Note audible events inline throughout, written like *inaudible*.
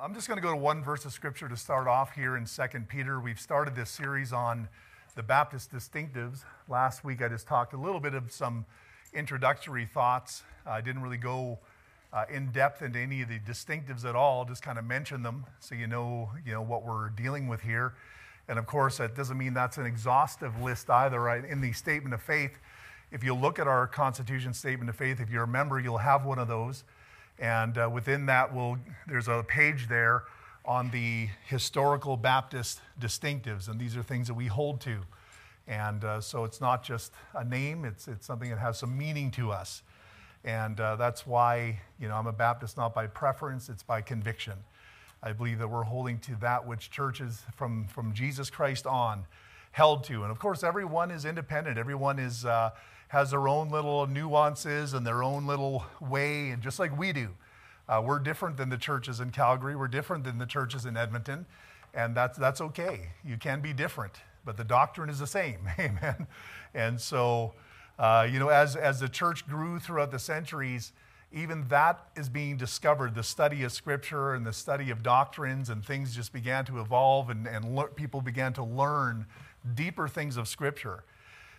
I'm just going to go to one verse of scripture to start off here in 2 Peter. We've started this series on the Baptist distinctives. Last week I just talked a little bit of some introductory thoughts. I didn't really go uh, in depth into any of the distinctives at all, just kind of mention them so you know, you know what we're dealing with here. And of course, that doesn't mean that's an exhaustive list either. Right? In the statement of faith, if you look at our Constitution statement of faith, if you're a member, you'll have one of those. And uh, within that, we'll, there's a page there on the historical Baptist distinctives. And these are things that we hold to. And uh, so it's not just a name, it's, it's something that has some meaning to us. And uh, that's why, you know, I'm a Baptist not by preference, it's by conviction. I believe that we're holding to that which churches from, from Jesus Christ on held to. And of course, everyone is independent. Everyone is, uh, has their own little nuances and their own little way, and just like we do. Uh, we're different than the churches in Calgary. We're different than the churches in Edmonton. And that's, that's okay. You can be different, but the doctrine is the same. *laughs* Amen. And so, uh, you know, as, as the church grew throughout the centuries, even that is being discovered. The study of Scripture and the study of doctrines and things just began to evolve, and, and le- people began to learn deeper things of Scripture.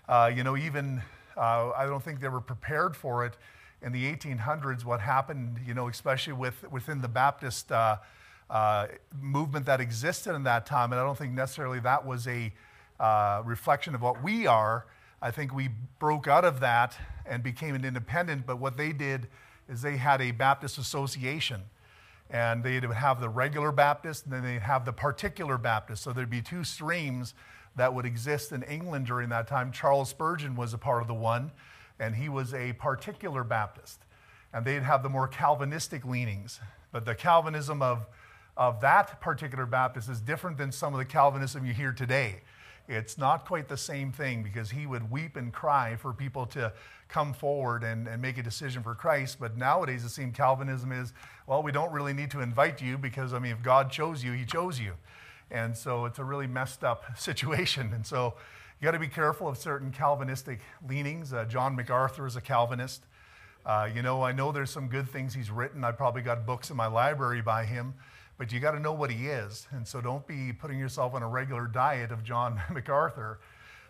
Uh, you know, even uh, I don't think they were prepared for it in the 1800s. What happened, you know, especially with, within the Baptist uh, uh, movement that existed in that time, and I don't think necessarily that was a uh, reflection of what we are. I think we broke out of that and became an independent, but what they did is they had a Baptist association. And they'd have the regular Baptist and then they'd have the particular Baptist. So there'd be two streams that would exist in England during that time. Charles Spurgeon was a part of the one, and he was a particular Baptist. And they'd have the more Calvinistic leanings. But the Calvinism of, of that particular Baptist is different than some of the Calvinism you hear today. It's not quite the same thing because he would weep and cry for people to come forward and, and make a decision for Christ. But nowadays, it seems Calvinism is, well, we don't really need to invite you because, I mean, if God chose you, he chose you. And so it's a really messed up *laughs* situation. And so you got to be careful of certain Calvinistic leanings. Uh, John MacArthur is a Calvinist. Uh, you know, I know there's some good things he's written. I probably got books in my library by him, but you got to know what he is. And so don't be putting yourself on a regular diet of John *laughs* MacArthur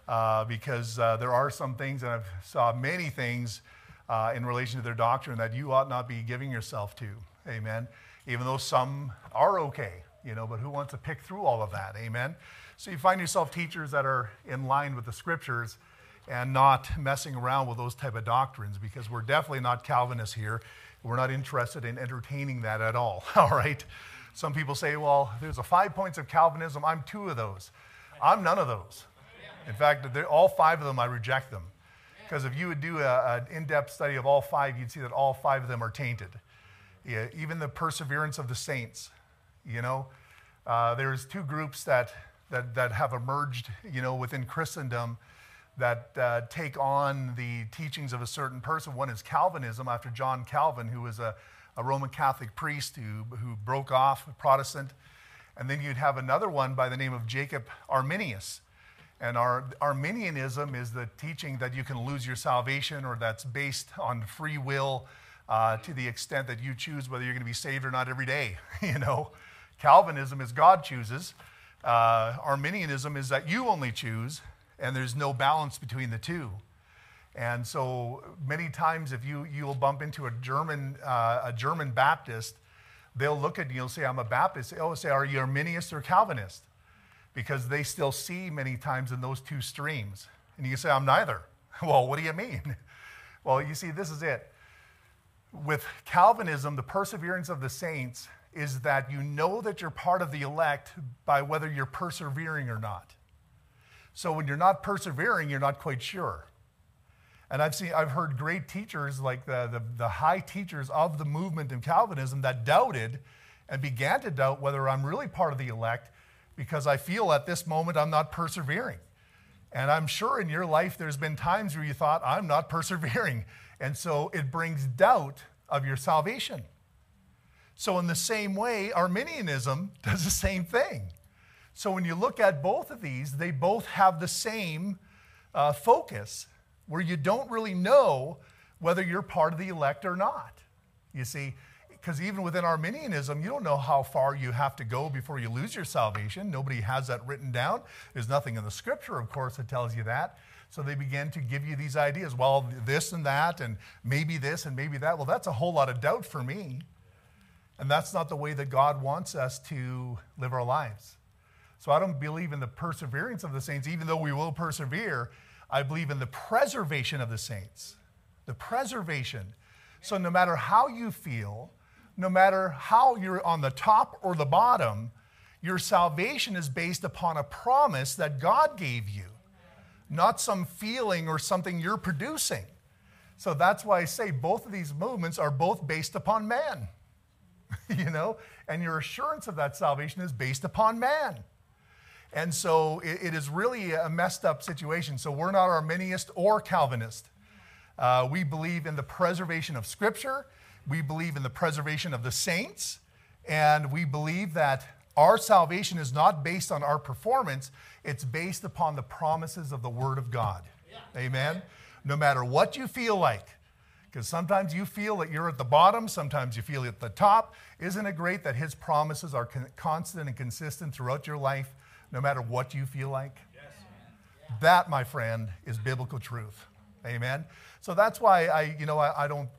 uh, because uh, there are some things, and I've saw many things uh, in relation to their doctrine that you ought not be giving yourself to. Amen. Even though some are okay you know, but who wants to pick through all of that? Amen. So you find yourself teachers that are in line with the scriptures and not messing around with those type of doctrines because we're definitely not Calvinists here. We're not interested in entertaining that at all. *laughs* All right. Some people say, well, there's a five points of Calvinism. I'm two of those. I'm none of those. In fact, all five of them, I reject them. Because if you would do an in depth study of all five, you'd see that all five of them are tainted. Yeah, even the perseverance of the saints, you know, uh, there's two groups that, that, that have emerged, you know, within Christendom that uh, take on the teachings of a certain person. One is Calvinism, after John Calvin, who was a, a Roman Catholic priest who, who broke off Protestant. And then you'd have another one by the name of Jacob Arminius. And our, Arminianism is the teaching that you can lose your salvation or that's based on free will uh, to the extent that you choose whether you're going to be saved or not every day, *laughs* you know. Calvinism is God chooses. Uh, Arminianism is that you only choose, and there's no balance between the two. And so many times, if you you'll bump into a German uh, a German Baptist, they'll look at you. And you'll say, "I'm a Baptist." They'll say, "Are you Arminianist or Calvinist?" Because they still see many times in those two streams, and you say, "I'm neither." *laughs* well, what do you mean? *laughs* well, you see, this is it. With Calvinism, the perseverance of the saints is that you know that you're part of the elect by whether you're persevering or not. So when you're not persevering, you're not quite sure. And I've seen, I've heard great teachers like the, the, the high teachers of the movement in Calvinism that doubted and began to doubt whether I'm really part of the elect because I feel at this moment I'm not persevering. And I'm sure in your life there's been times where you thought, I'm not *laughs* persevering. And so it brings doubt of your salvation. So, in the same way, Arminianism *laughs* does the same thing. So, when you look at both of these, they both have the same uh, focus where you don't really know whether you're part of the elect or not. You see, because even within Arminianism, you don't know how far you have to go before you lose your salvation. Nobody has that written down. There's nothing in the scripture, of course, that tells you that. So they begin to give you these ideas. Well, this and that, and maybe this and maybe that. Well, that's a whole lot of doubt for me. And that's not the way that God wants us to live our lives. So I don't believe in the perseverance of the saints, even though we will persevere. I believe in the preservation of the saints. The preservation. So no matter how you feel, no matter how you're on the top or the bottom, your salvation is based upon a promise that God gave you, not some feeling or something you're producing. So that's why I say both of these movements are both based upon man. *laughs* you know, and your assurance of that salvation is based upon man. And so it, it is really a messed up situation. So we're not Arminianist or Calvinist. Uh, we believe in the preservation of Scripture, we believe in the preservation of the saints, and we believe that our salvation is not based on our performance, it's based upon the promises of the Word of God. Yeah. Amen? No matter what you feel like, because sometimes you feel that you're at the bottom, sometimes you feel at the top. Isn't it great that His promises are con- constant and consistent throughout your life, no matter what you feel like? Yes. That, my friend, is biblical truth. Amen. So that's why I, you know, I, I don't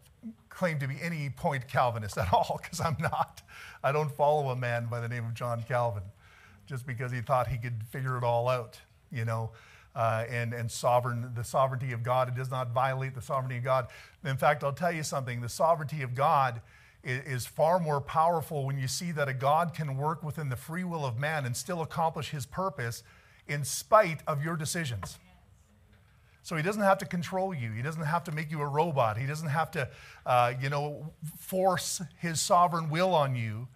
claim to be any point Calvinist at all, because I'm not. I don't follow a man by the name of John Calvin just because he thought he could figure it all out, you know uh, and, and sovereign, the sovereignty of God. It does not violate the sovereignty of God. In fact, I'll tell you something the sovereignty of God is, is far more powerful when you see that a God can work within the free will of man and still accomplish his purpose in spite of your decisions. So he doesn't have to control you. He doesn't have to make you a robot. He doesn't have to, uh, you know, force his sovereign will on you.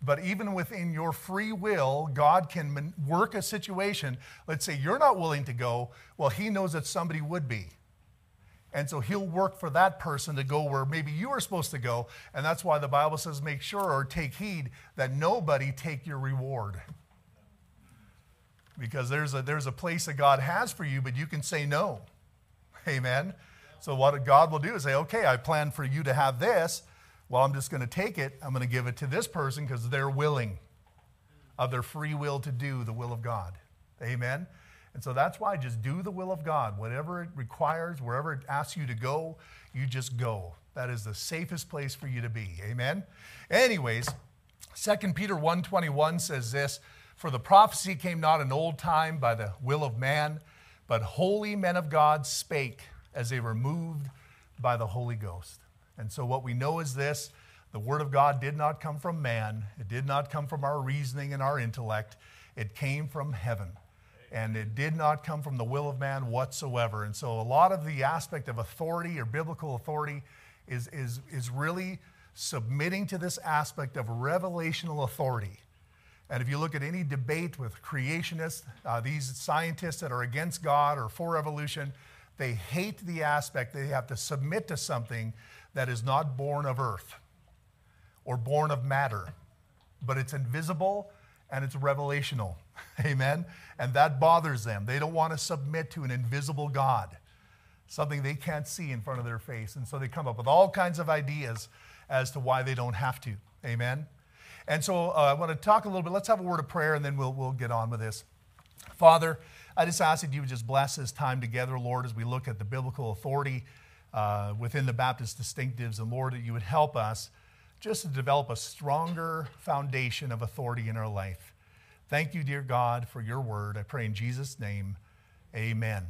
But even within your free will, God can work a situation. Let's say you're not willing to go. Well, He knows that somebody would be. And so He'll work for that person to go where maybe you are supposed to go. And that's why the Bible says, make sure or take heed that nobody take your reward. Because there's a, there's a place that God has for you, but you can say no. Amen. So, what God will do is say, okay, I plan for you to have this well, I'm just going to take it, I'm going to give it to this person because they're willing of their free will to do the will of God. Amen? And so that's why just do the will of God. Whatever it requires, wherever it asks you to go, you just go. That is the safest place for you to be. Amen? Anyways, 2 Peter 1:21 says this, "For the prophecy came not in old time by the will of man, but holy men of God spake as they were moved by the Holy Ghost." And so, what we know is this the Word of God did not come from man, it did not come from our reasoning and our intellect, it came from heaven. And it did not come from the will of man whatsoever. And so, a lot of the aspect of authority or biblical authority is, is, is really submitting to this aspect of revelational authority. And if you look at any debate with creationists, uh, these scientists that are against God or for evolution, they hate the aspect they have to submit to something that is not born of earth or born of matter, but it's invisible and it's revelational. *laughs* Amen? And that bothers them. They don't want to submit to an invisible God, something they can't see in front of their face. And so they come up with all kinds of ideas as to why they don't have to. Amen? And so uh, I want to talk a little bit. Let's have a word of prayer and then we'll, we'll get on with this. Father, I just ask that you would just bless this time together, Lord, as we look at the biblical authority uh, within the Baptist distinctives. And Lord, that you would help us just to develop a stronger foundation of authority in our life. Thank you, dear God, for your word. I pray in Jesus' name, amen.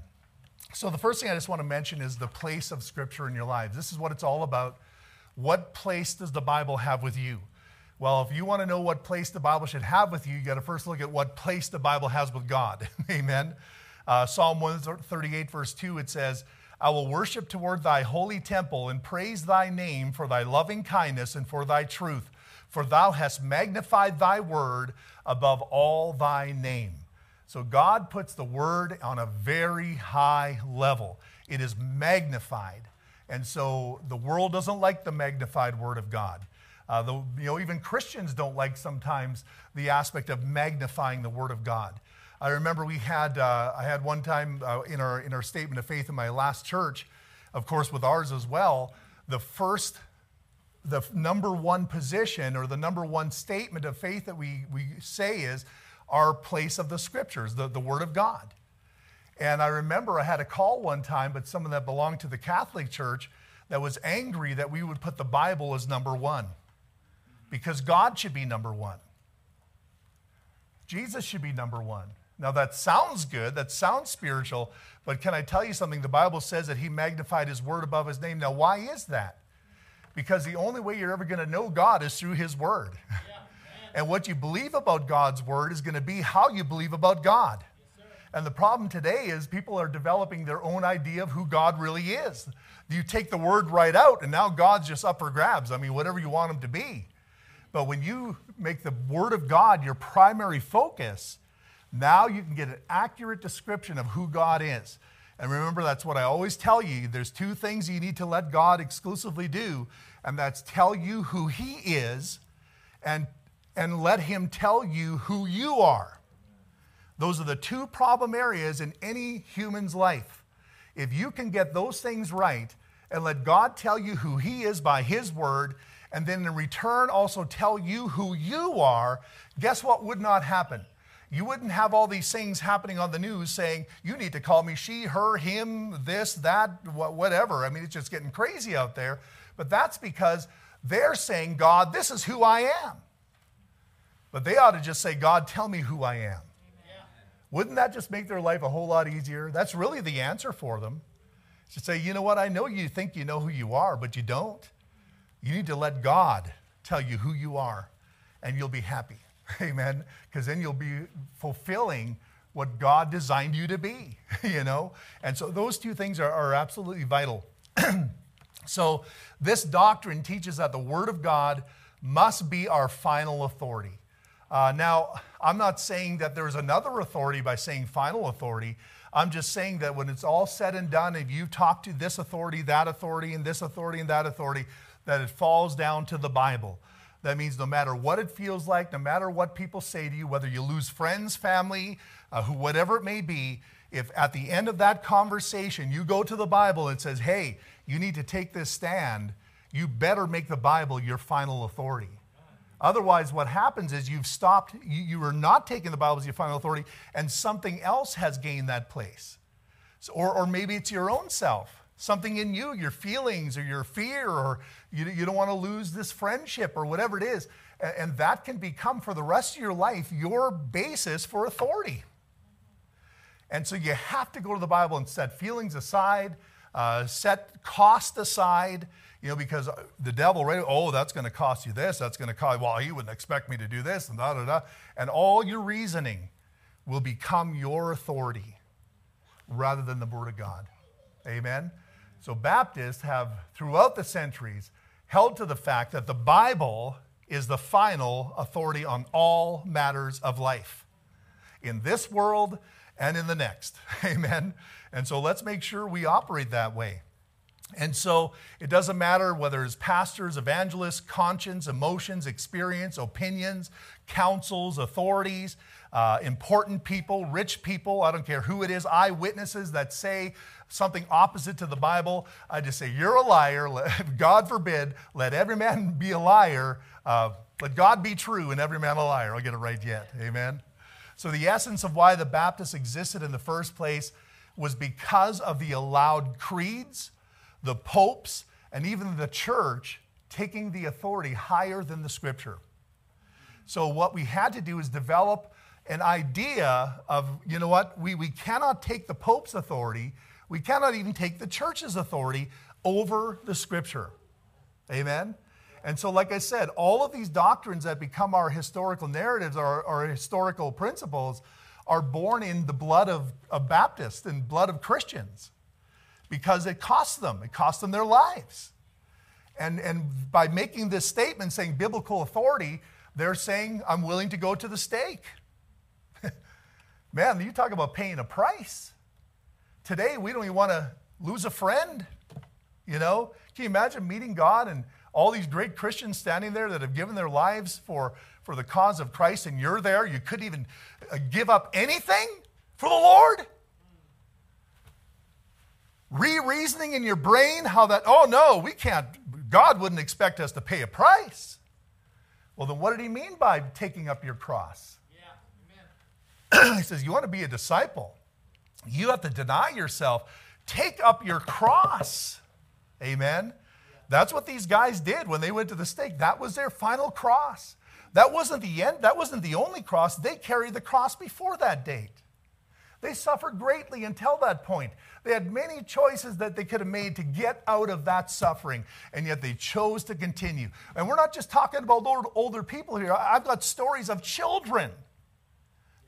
So, the first thing I just want to mention is the place of Scripture in your lives. This is what it's all about. What place does the Bible have with you? Well, if you want to know what place the Bible should have with you, you got to first look at what place the Bible has with God. *laughs* Amen. Uh, Psalm 138, verse 2, it says, I will worship toward thy holy temple and praise thy name for thy loving kindness and for thy truth, for thou hast magnified thy word above all thy name. So God puts the word on a very high level. It is magnified. And so the world doesn't like the magnified word of God. Uh, the, you know, even Christians don't like sometimes the aspect of magnifying the word of God. I remember we had, uh, I had one time uh, in, our, in our statement of faith in my last church, of course, with ours as well, the first the number one position or the number one statement of faith that we, we say is our place of the scriptures, the, the Word of God. And I remember I had a call one time, but someone that belonged to the Catholic Church that was angry that we would put the Bible as number one because God should be number one. Jesus should be number one. Now, that sounds good, that sounds spiritual, but can I tell you something? The Bible says that he magnified his word above his name. Now, why is that? Because the only way you're ever going to know God is through his word. Yeah, and what you believe about God's word is going to be how you believe about God. Yes, and the problem today is people are developing their own idea of who God really is. You take the word right out, and now God's just up for grabs. I mean, whatever you want him to be. But when you make the Word of God your primary focus, now you can get an accurate description of who God is. And remember, that's what I always tell you. There's two things you need to let God exclusively do, and that's tell you who He is and, and let Him tell you who you are. Those are the two problem areas in any human's life. If you can get those things right and let God tell you who He is by His word, and then in return also tell you who you are, guess what would not happen? You wouldn't have all these things happening on the news saying, you need to call me she, her, him, this, that, whatever. I mean, it's just getting crazy out there. But that's because they're saying, God, this is who I am. But they ought to just say, God, tell me who I am. Wouldn't that just make their life a whole lot easier? That's really the answer for them. To say, you know what, I know you think you know who you are, but you don't. You need to let God tell you who you are, and you'll be happy. *laughs* Amen. Because then you'll be fulfilling what God designed you to be, *laughs* you know? And so those two things are, are absolutely vital. *clears throat* so this doctrine teaches that the Word of God must be our final authority. Uh, now, I'm not saying that there's another authority by saying final authority. I'm just saying that when it's all said and done, if you talk to this authority, that authority, and this authority, and that authority, that it falls down to the Bible. That means no matter what it feels like, no matter what people say to you, whether you lose friends, family, uh, who, whatever it may be, if at the end of that conversation you go to the Bible and says, hey, you need to take this stand, you better make the Bible your final authority. Otherwise, what happens is you've stopped, you, you are not taking the Bible as your final authority, and something else has gained that place. So, or, or maybe it's your own self something in you, your feelings or your fear, or you, you don't want to lose this friendship or whatever it is. And, and that can become for the rest of your life your basis for authority. And so you have to go to the Bible and set feelings aside, uh, set cost aside, you know, because the devil, right? Oh, that's going to cost you this. That's going to cost, well, he wouldn't expect me to do this and da da da. And all your reasoning will become your authority rather than the Word of God. Amen? So Baptists have, throughout the centuries, held to the fact that the Bible is the final authority on all matters of life in this world and in the next. *laughs* Amen. And so let's make sure we operate that way. And so it doesn't matter whether it's pastors, evangelists, conscience, emotions, experience, opinions, councils, authorities, uh, important people, rich people, I don't care who it is, eyewitnesses that say something opposite to the Bible, I just say, You're a liar. *laughs* God forbid, let every man be a liar. Uh, let God be true and every man a liar. I'll get it right yet. Amen. So, the essence of why the Baptists existed in the first place was because of the allowed creeds, the popes, and even the church taking the authority higher than the scripture. So, what we had to do is develop an idea of, you know what, we, we cannot take the Pope's authority, we cannot even take the church's authority over the scripture. Amen? And so, like I said, all of these doctrines that become our historical narratives, our, our historical principles, are born in the blood of, of Baptists and blood of Christians because it costs them, it costs them their lives. And, and by making this statement saying biblical authority, they're saying, I'm willing to go to the stake. *laughs* Man, you talk about paying a price. Today, we don't even want to lose a friend. You know, can you imagine meeting God and all these great Christians standing there that have given their lives for, for the cause of Christ, and you're there? You couldn't even uh, give up anything for the Lord? Re reasoning in your brain how that, oh no, we can't God wouldn't expect us to pay a price. Well, then what did he mean by taking up your cross? Yeah, amen. *clears throat* he says, You want to be a disciple, you have to deny yourself, take up your cross. Amen. That's what these guys did when they went to the stake. That was their final cross. That wasn't the end, that wasn't the only cross. They carried the cross before that date. They suffered greatly until that point. They had many choices that they could have made to get out of that suffering, and yet they chose to continue. And we're not just talking about older people here. I've got stories of children,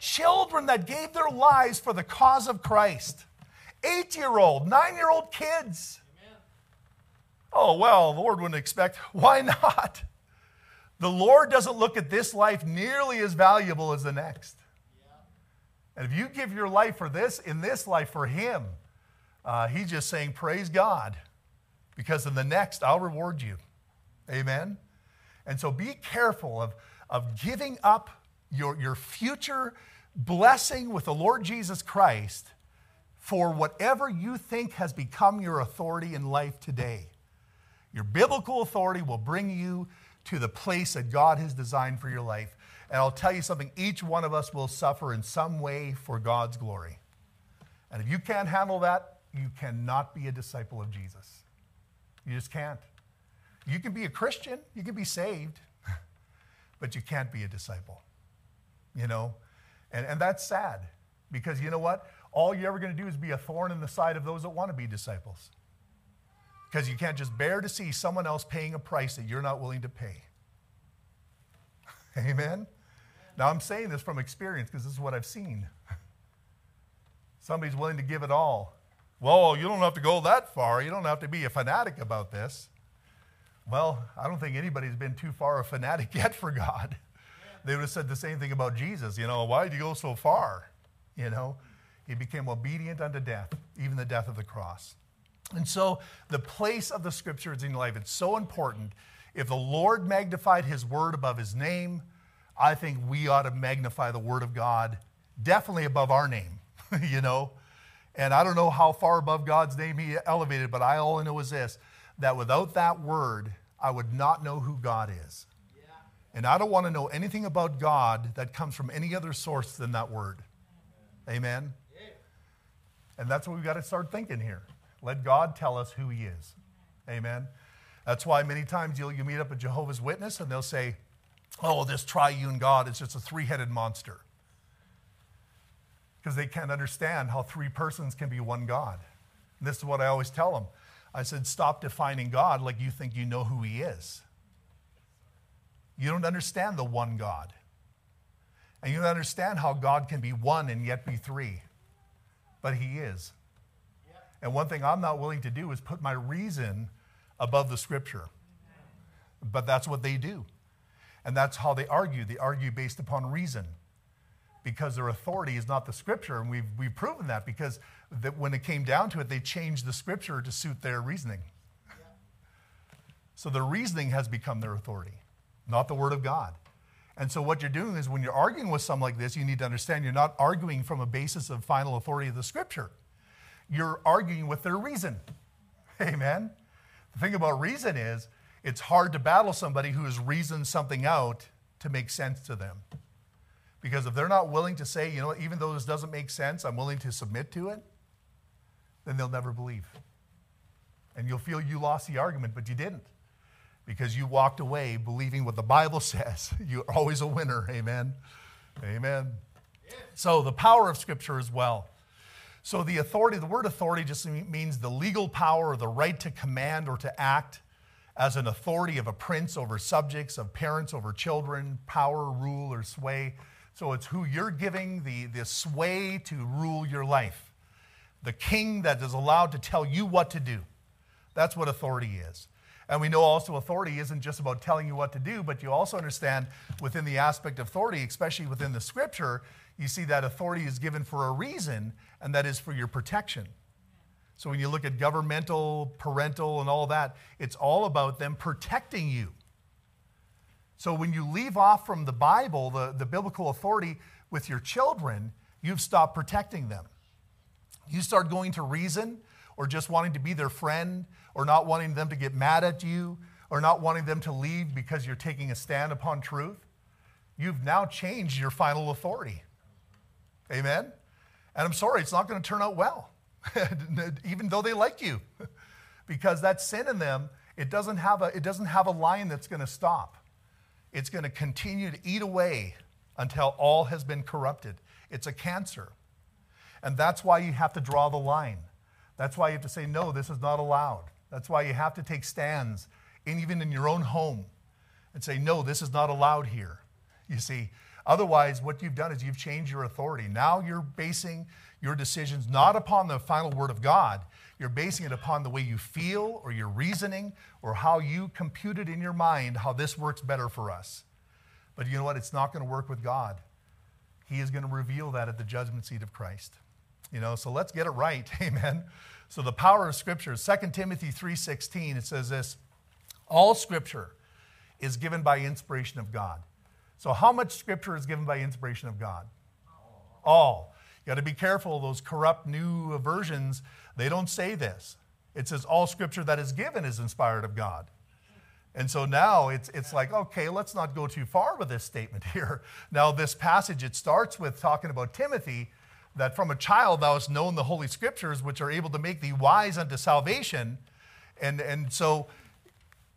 children that gave their lives for the cause of Christ. Eight year old, nine year old kids. Oh, well, the Lord wouldn't expect. *laughs* Why not? The Lord doesn't look at this life nearly as valuable as the next. And if you give your life for this, in this life for Him, uh, He's just saying, Praise God, because in the next, I'll reward you. Amen? And so be careful of, of giving up your, your future blessing with the Lord Jesus Christ for whatever you think has become your authority in life today. Your biblical authority will bring you to the place that God has designed for your life. And I'll tell you something each one of us will suffer in some way for God's glory. And if you can't handle that, you cannot be a disciple of Jesus. You just can't. You can be a Christian, you can be saved, *laughs* but you can't be a disciple. You know? And, and that's sad because you know what? All you're ever going to do is be a thorn in the side of those that want to be disciples because you can't just bear to see someone else paying a price that you're not willing to pay. *laughs* Amen? Now, I'm saying this from experience because this is what I've seen. *laughs* Somebody's willing to give it all. Well, you don't have to go that far. You don't have to be a fanatic about this. Well, I don't think anybody's been too far a fanatic *laughs* yet for God. They would have said the same thing about Jesus. You know, why did you go so far? You know, he became obedient unto death, even the death of the cross. And so, the place of the scriptures in your life, it's so important. If the Lord magnified his word above his name, I think we ought to magnify the word of God definitely above our name, *laughs* you know. And I don't know how far above God's name he elevated, but I all I know is this that without that word, I would not know who God is. And I don't want to know anything about God that comes from any other source than that word. Amen. And that's what we've got to start thinking here. Let God tell us who He is. Amen. That's why many times you'll, you meet up a Jehovah's Witness and they'll say, oh, this triune God is just a three headed monster. Because they can't understand how three persons can be one God. And this is what I always tell them. I said, stop defining God like you think you know who He is. You don't understand the one God. And you don't understand how God can be one and yet be three. But He is. And one thing I'm not willing to do is put my reason above the scripture. But that's what they do. And that's how they argue. They argue based upon reason because their authority is not the scripture. And we've, we've proven that because that when it came down to it, they changed the scripture to suit their reasoning. So the reasoning has become their authority, not the word of God. And so what you're doing is when you're arguing with someone like this, you need to understand you're not arguing from a basis of final authority of the scripture you're arguing with their reason. *laughs* Amen. The thing about reason is it's hard to battle somebody who has reasoned something out to make sense to them. Because if they're not willing to say, you know, even though this doesn't make sense, I'm willing to submit to it, then they'll never believe. And you'll feel you lost the argument, but you didn't. Because you walked away believing what the Bible *laughs* says. You're always a winner. Amen. Amen. So, the power of Scripture as well. So the authority, the word authority just means the legal power or the right to command or to act as an authority of a prince over subjects, of parents over children, power, rule, or sway. So it's who you're giving the, the sway to rule your life. The king that is allowed to tell you what to do. That's what authority is. And we know also authority isn't just about telling you what to do, but you also understand within the aspect of authority, especially within the scripture, you see that authority is given for a reason, and that is for your protection. So when you look at governmental, parental, and all that, it's all about them protecting you. So when you leave off from the Bible, the, the biblical authority with your children, you've stopped protecting them. You start going to reason or just wanting to be their friend or not wanting them to get mad at you or not wanting them to leave because you're taking a stand upon truth, you've now changed your final authority. Amen? And I'm sorry, it's not going to turn out well, *laughs* even though they like you, *laughs* because that sin in them, it doesn't have a, it doesn't have a line that's going to stop. It's going to continue to eat away until all has been corrupted. It's a cancer. And that's why you have to draw the line. That's why you have to say, no, this is not allowed. That's why you have to take stands, and even in your own home, and say, no, this is not allowed here. You see, otherwise, what you've done is you've changed your authority. Now you're basing your decisions not upon the final word of God, you're basing it upon the way you feel or your reasoning or how you computed in your mind how this works better for us. But you know what? It's not going to work with God. He is going to reveal that at the judgment seat of Christ. You know, so let's get it right. *laughs* Amen. So the power of scripture, 2 Timothy 3:16, it says this, all scripture is given by inspiration of God. So how much scripture is given by inspiration of God? All. You got to be careful those corrupt new versions. They don't say this. It says all scripture that is given is inspired of God. And so now it's, it's like, okay, let's not go too far with this statement *laughs* here. Now, this passage, it starts with talking about Timothy, that from a child thou hast known the Holy Scriptures, which are able to make thee wise unto salvation. And, and so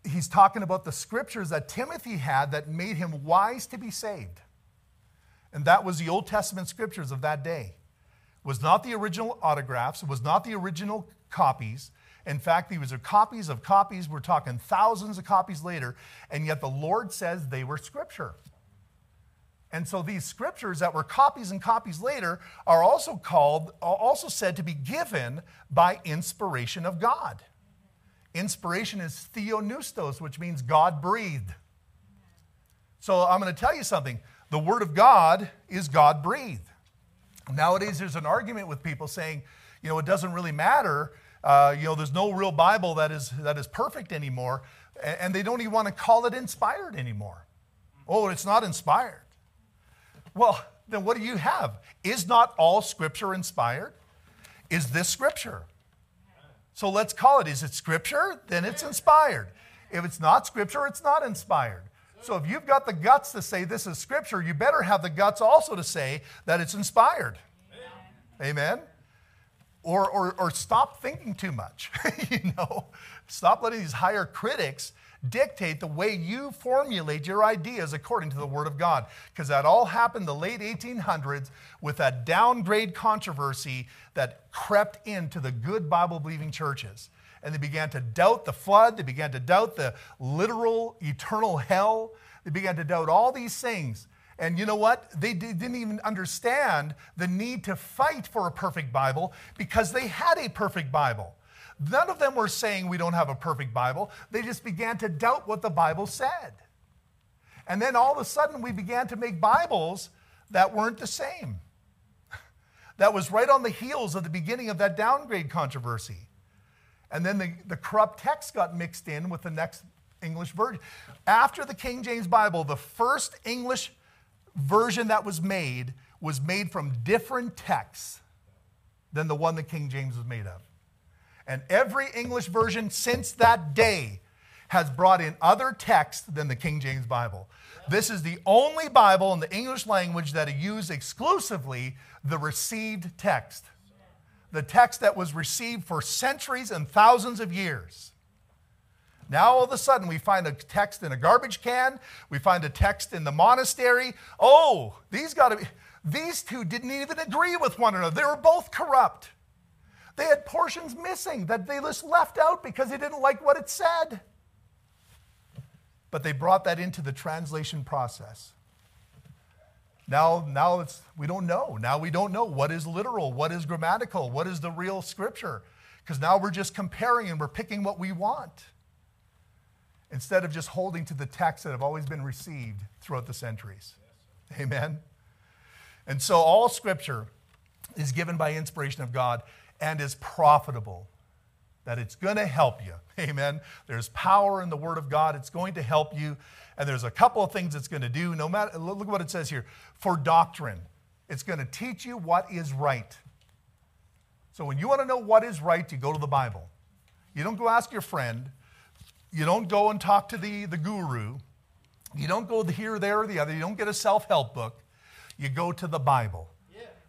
he's talking about the scriptures that Timothy had that made him wise to be saved. And that was the Old Testament scriptures of that day. Was not the original autographs, was not the original copies. In fact, these are copies of copies. We're talking thousands of copies later, and yet the Lord says they were scripture. And so these scriptures that were copies and copies later are also called, also said to be given by inspiration of God. Inspiration is theopneustos, which means God breathed. So I'm going to tell you something. The Word of God is God breathed. Nowadays, there's an argument with people saying, you know, it doesn't really matter. Uh, you know, there's no real Bible that is, that is perfect anymore. And they don't even want to call it inspired anymore. Oh, it's not inspired. Well, then what do you have? Is not all Scripture inspired? Is this Scripture? So let's call it. Is it scripture? Then it's inspired. If it's not scripture, it's not inspired. So if you've got the guts to say this is scripture, you better have the guts also to say that it's inspired. Amen? Or, or, or stop thinking too much. *laughs* you know, stop letting these higher critics dictate the way you formulate your ideas according to the Word of God. Because that all happened the late 1800s with that downgrade controversy that crept into the good Bible believing churches. And they began to doubt the flood, they began to doubt the literal eternal hell, they began to doubt all these things. And you know what? They didn't even understand the need to fight for a perfect Bible because they had a perfect Bible. None of them were saying we don't have a perfect Bible. They just began to doubt what the Bible said. And then all of a sudden, we began to make Bibles that weren't the same. *laughs* that was right on the heels of the beginning of that downgrade controversy. And then the, the corrupt text got mixed in with the next English version. After the King James Bible, the first English version that was made was made from different texts than the one that King James was made of. And every English version since that day has brought in other texts than the King James Bible. This is the only Bible in the English language that used exclusively the received text, the text that was received for centuries and thousands of years. Now, all of a sudden, we find a text in a garbage can, we find a text in the monastery. Oh, these got to be, these two didn't even agree with one another. They were both corrupt. They had portions missing that they just left out because they didn't like what it said. But they brought that into the translation process. Now, now it's, we don't know. Now we don't know what is literal, what is grammatical, what is the real scripture. Because now we're just comparing and we're picking what we want instead of just holding to the texts that have always been received throughout the centuries. Yes, Amen. And so all scripture is given by inspiration of God and is profitable. That it's going to help you. *laughs* Amen. There's power in the Word of God. It's going to help you. And there's a couple of things it's going to do. No matter, look what it says here for doctrine, it's going to teach you what is right. So when you want to know what is right, you go to the Bible. You don't go ask your friend. You don't go and talk to the, the guru. You don't go here, there, or the other. You don't get a self help book. You go to the Bible.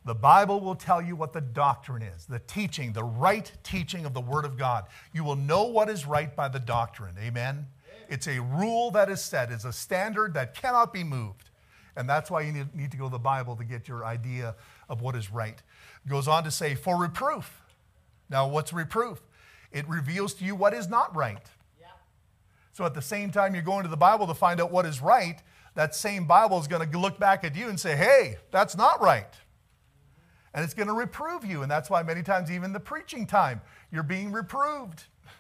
The Bible will tell you what the doctrine is, the teaching, the right teaching of the Word of God. You will know what is right by the doctrine. Amen? It's a rule that is set, it's a standard that cannot be moved. And that's why you need, need to go to the Bible to get your idea of what is right. It goes on to say, for reproof. Now, what's reproof? It reveals to you what is not right. Yeah. So at the same time you're going to the Bible to find out what is right, that same Bible is going to look back at you and say, hey, that's not right. And it's going to reprove you. And that's why many times, even the preaching time, you're being reproved. *laughs*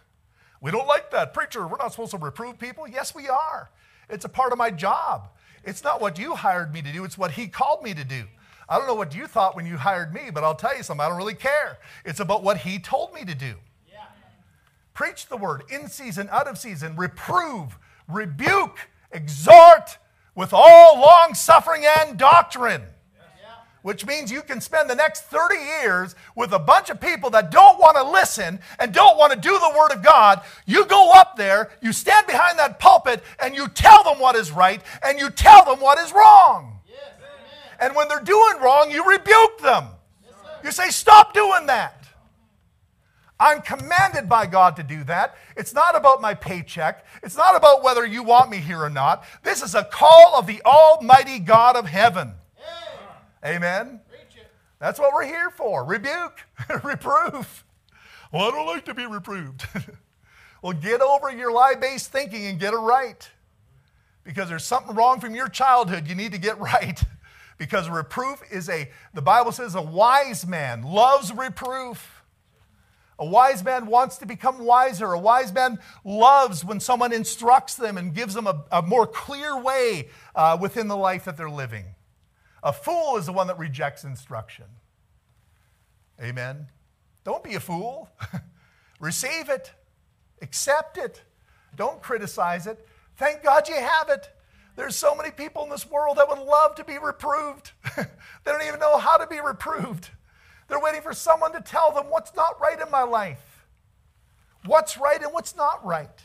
We don't like that. Preacher, we're not supposed to reprove people. Yes, we are. It's a part of my job. It's not what you hired me to do, it's what He called me to do. I don't know what you thought when you hired me, but I'll tell you something. I don't really care. It's about what He told me to do. Yeah. Preach the word in season, out of season, reprove, rebuke, exhort with all long suffering and doctrine which means you can spend the next 30 years with a bunch of people that don't want to listen and don't want to do the Word of God. You go up there, you stand behind that pulpit, and you tell them what is right and you tell them what is wrong. Yes, and when they're doing wrong, you rebuke them. Yes, you say, Stop doing that. I'm commanded by God to do that. It's not about my paycheck. It's not about whether you want me here or not. This is a call of the Almighty God of heaven. Amen? That's what we're here for rebuke, *laughs* reproof. Well, I don't like to be reproved. *laughs* well, get over your lie based thinking and get it right. Because there's something wrong from your childhood you need to get *laughs* right. Because reproof is a, the Bible says, a wise man loves reproof. A wise man wants to become wiser. A wise man loves when someone instructs them and gives them a, a more clear way uh, within the life that they're living. A fool is the one that rejects instruction. Amen. Don't be a fool. *laughs* Receive it, accept it. Don't criticize it. Thank God you have it. There's so many people in this world that would love to be reproved. *laughs* they don't even know how to be reproved. They're waiting for someone to tell them what's not right in my life, what's right and what's not right.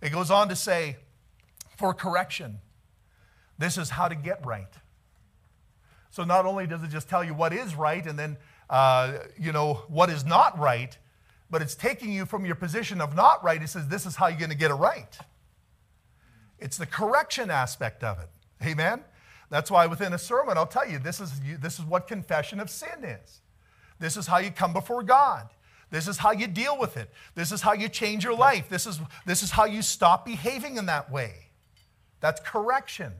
It goes on to say, for correction, this is how to get right. So not only does it just tell you what is right and then, uh, you know, what is not right, but it's taking you from your position of not right. It says, this is how you're going to get it right. It's the correction aspect of it. Amen? That's why within a sermon, I'll tell you this is, this is what confession of sin is. This is how you come before God. This is how you deal with it. This is how you change your life. This is, this is how you stop behaving in that way. That's correction.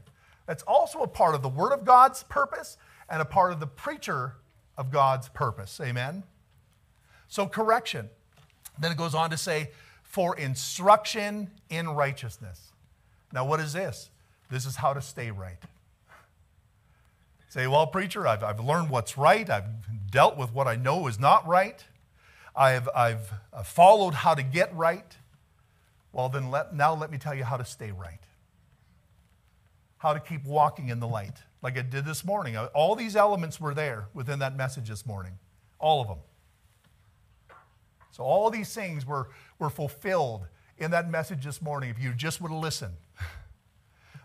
That's also a part of the Word of God's purpose and a part of the preacher of God's purpose. Amen? So, correction. Then it goes on to say, for instruction in righteousness. Now, what is this? This is how to stay right. Say, well, preacher, I've, I've learned what's right. I've dealt with what I know is not right. I've, I've uh, followed how to get right. Well, then let, now let me tell you how to stay right how to keep walking in the light, like I did this morning. All these elements were there within that message this morning, all of them. So, all these things were, were fulfilled in that message this morning if you just would have listened.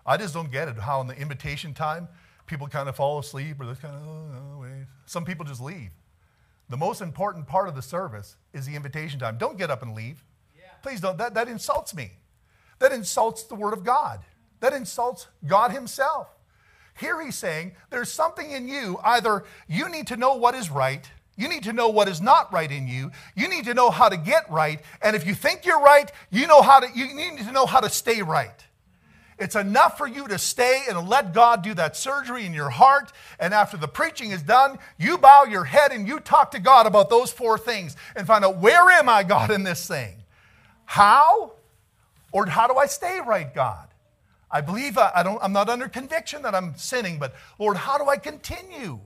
I just don't get it how in the invitation time people kind of fall asleep or they kind of, oh, wait. Some people just leave. The most important part of the service is the invitation time. Don't get up and leave. Yeah. Please don't. That, that insults me. That insults the Word of God. That insults God Himself. Here He's saying there's something in you. Either you need to know what is right, you need to know what is not right in you, you need to know how to get right, and if you think you're right, you know how to you need to know how to stay right. It's enough for you to stay and let God do that surgery in your heart. And after the preaching is done, you bow your head and you talk to God about those four things and find out where am I, God, in this thing? How? Or how do I stay right, God? I believe I, I don't, I'm not under conviction that I'm sinning, but Lord, how do I continue?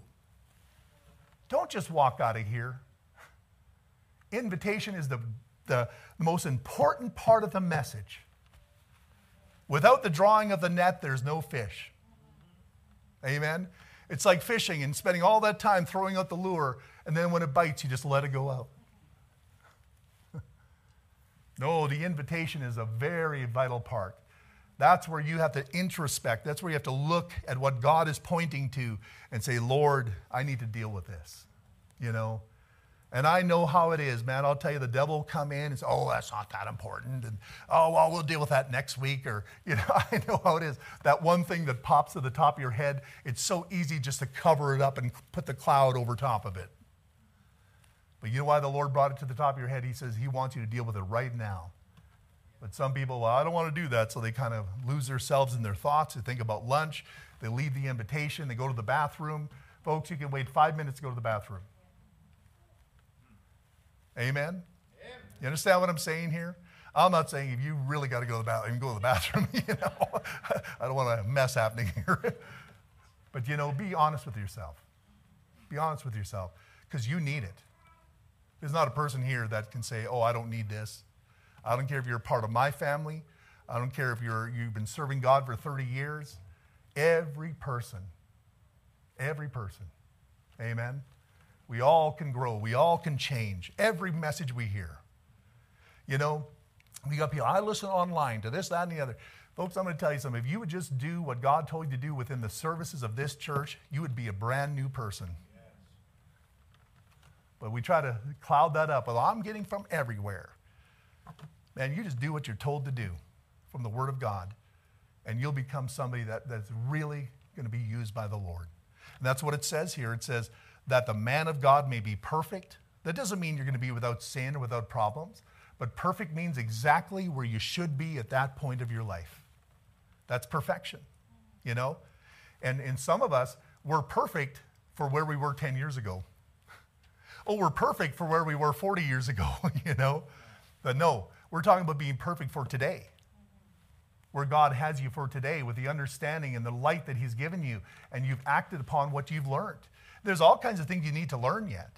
Don't just walk out of here. Invitation is the, the, the most important part of the message. Without the drawing of the net, there's no fish. Amen? It's like fishing and spending all that time throwing out the lure, and then when it bites, you just let it go out. *laughs* No, the invitation is a very vital part. That's where you have to introspect. That's where you have to look at what God is pointing to and say, Lord, I need to deal with this. You know? And I know how it is, man. I'll tell you, the devil will come in and say, oh, that's not that important. And, oh, well, we'll deal with that next week. Or, *laughs* you know, I know how it is. That one thing that pops to the top of your head, it's so easy just to cover it up and put the cloud over top of it. But you know why the Lord brought it to the top of your head? He says He wants you to deal with it right now. But some people, well, I don't want to do that. So they kind of lose themselves in their thoughts. They think about lunch. They leave the invitation. They go to the bathroom. Folks, you can wait five minutes to go to the bathroom. Amen? You understand what I'm saying here? I'm not saying if you really got to go to the bathroom, go to the bathroom. You know, I don't want a mess happening here. but you know, be honest with yourself. Be honest with yourself because you need it. There's not a person here that can say, "Oh, I don't need this." I don't care if you're a part of my family. I don't care if you're, you've been serving God for 30 years. Every person, every person, amen. We all can grow. We all can change. Every message we hear. You know, we got people, I listen online to this, that, and the other. Folks, I'm going to tell you something. If you would just do what God told you to do within the services of this church, you would be a brand new person. Yes. But we try to cloud that up. Well, I'm getting from everywhere. Man, you just do what you're told to do from the Word of God, and you'll become somebody that, that's really going to be used by the Lord. And that's what it says here. It says that the man of God may be perfect. That doesn't mean you're going to be without sin or without problems, but perfect means exactly where you should be at that point of your life. That's perfection, you know? And in some of us, we're perfect for where we were 10 years ago. *laughs* oh, we're perfect for where we were 40 years ago, *laughs* you know? But no, we're talking about being perfect for today, where God has you for today with the understanding and the light that He's given you, and you've acted upon what you've learned. There's all kinds of things you need to learn yet.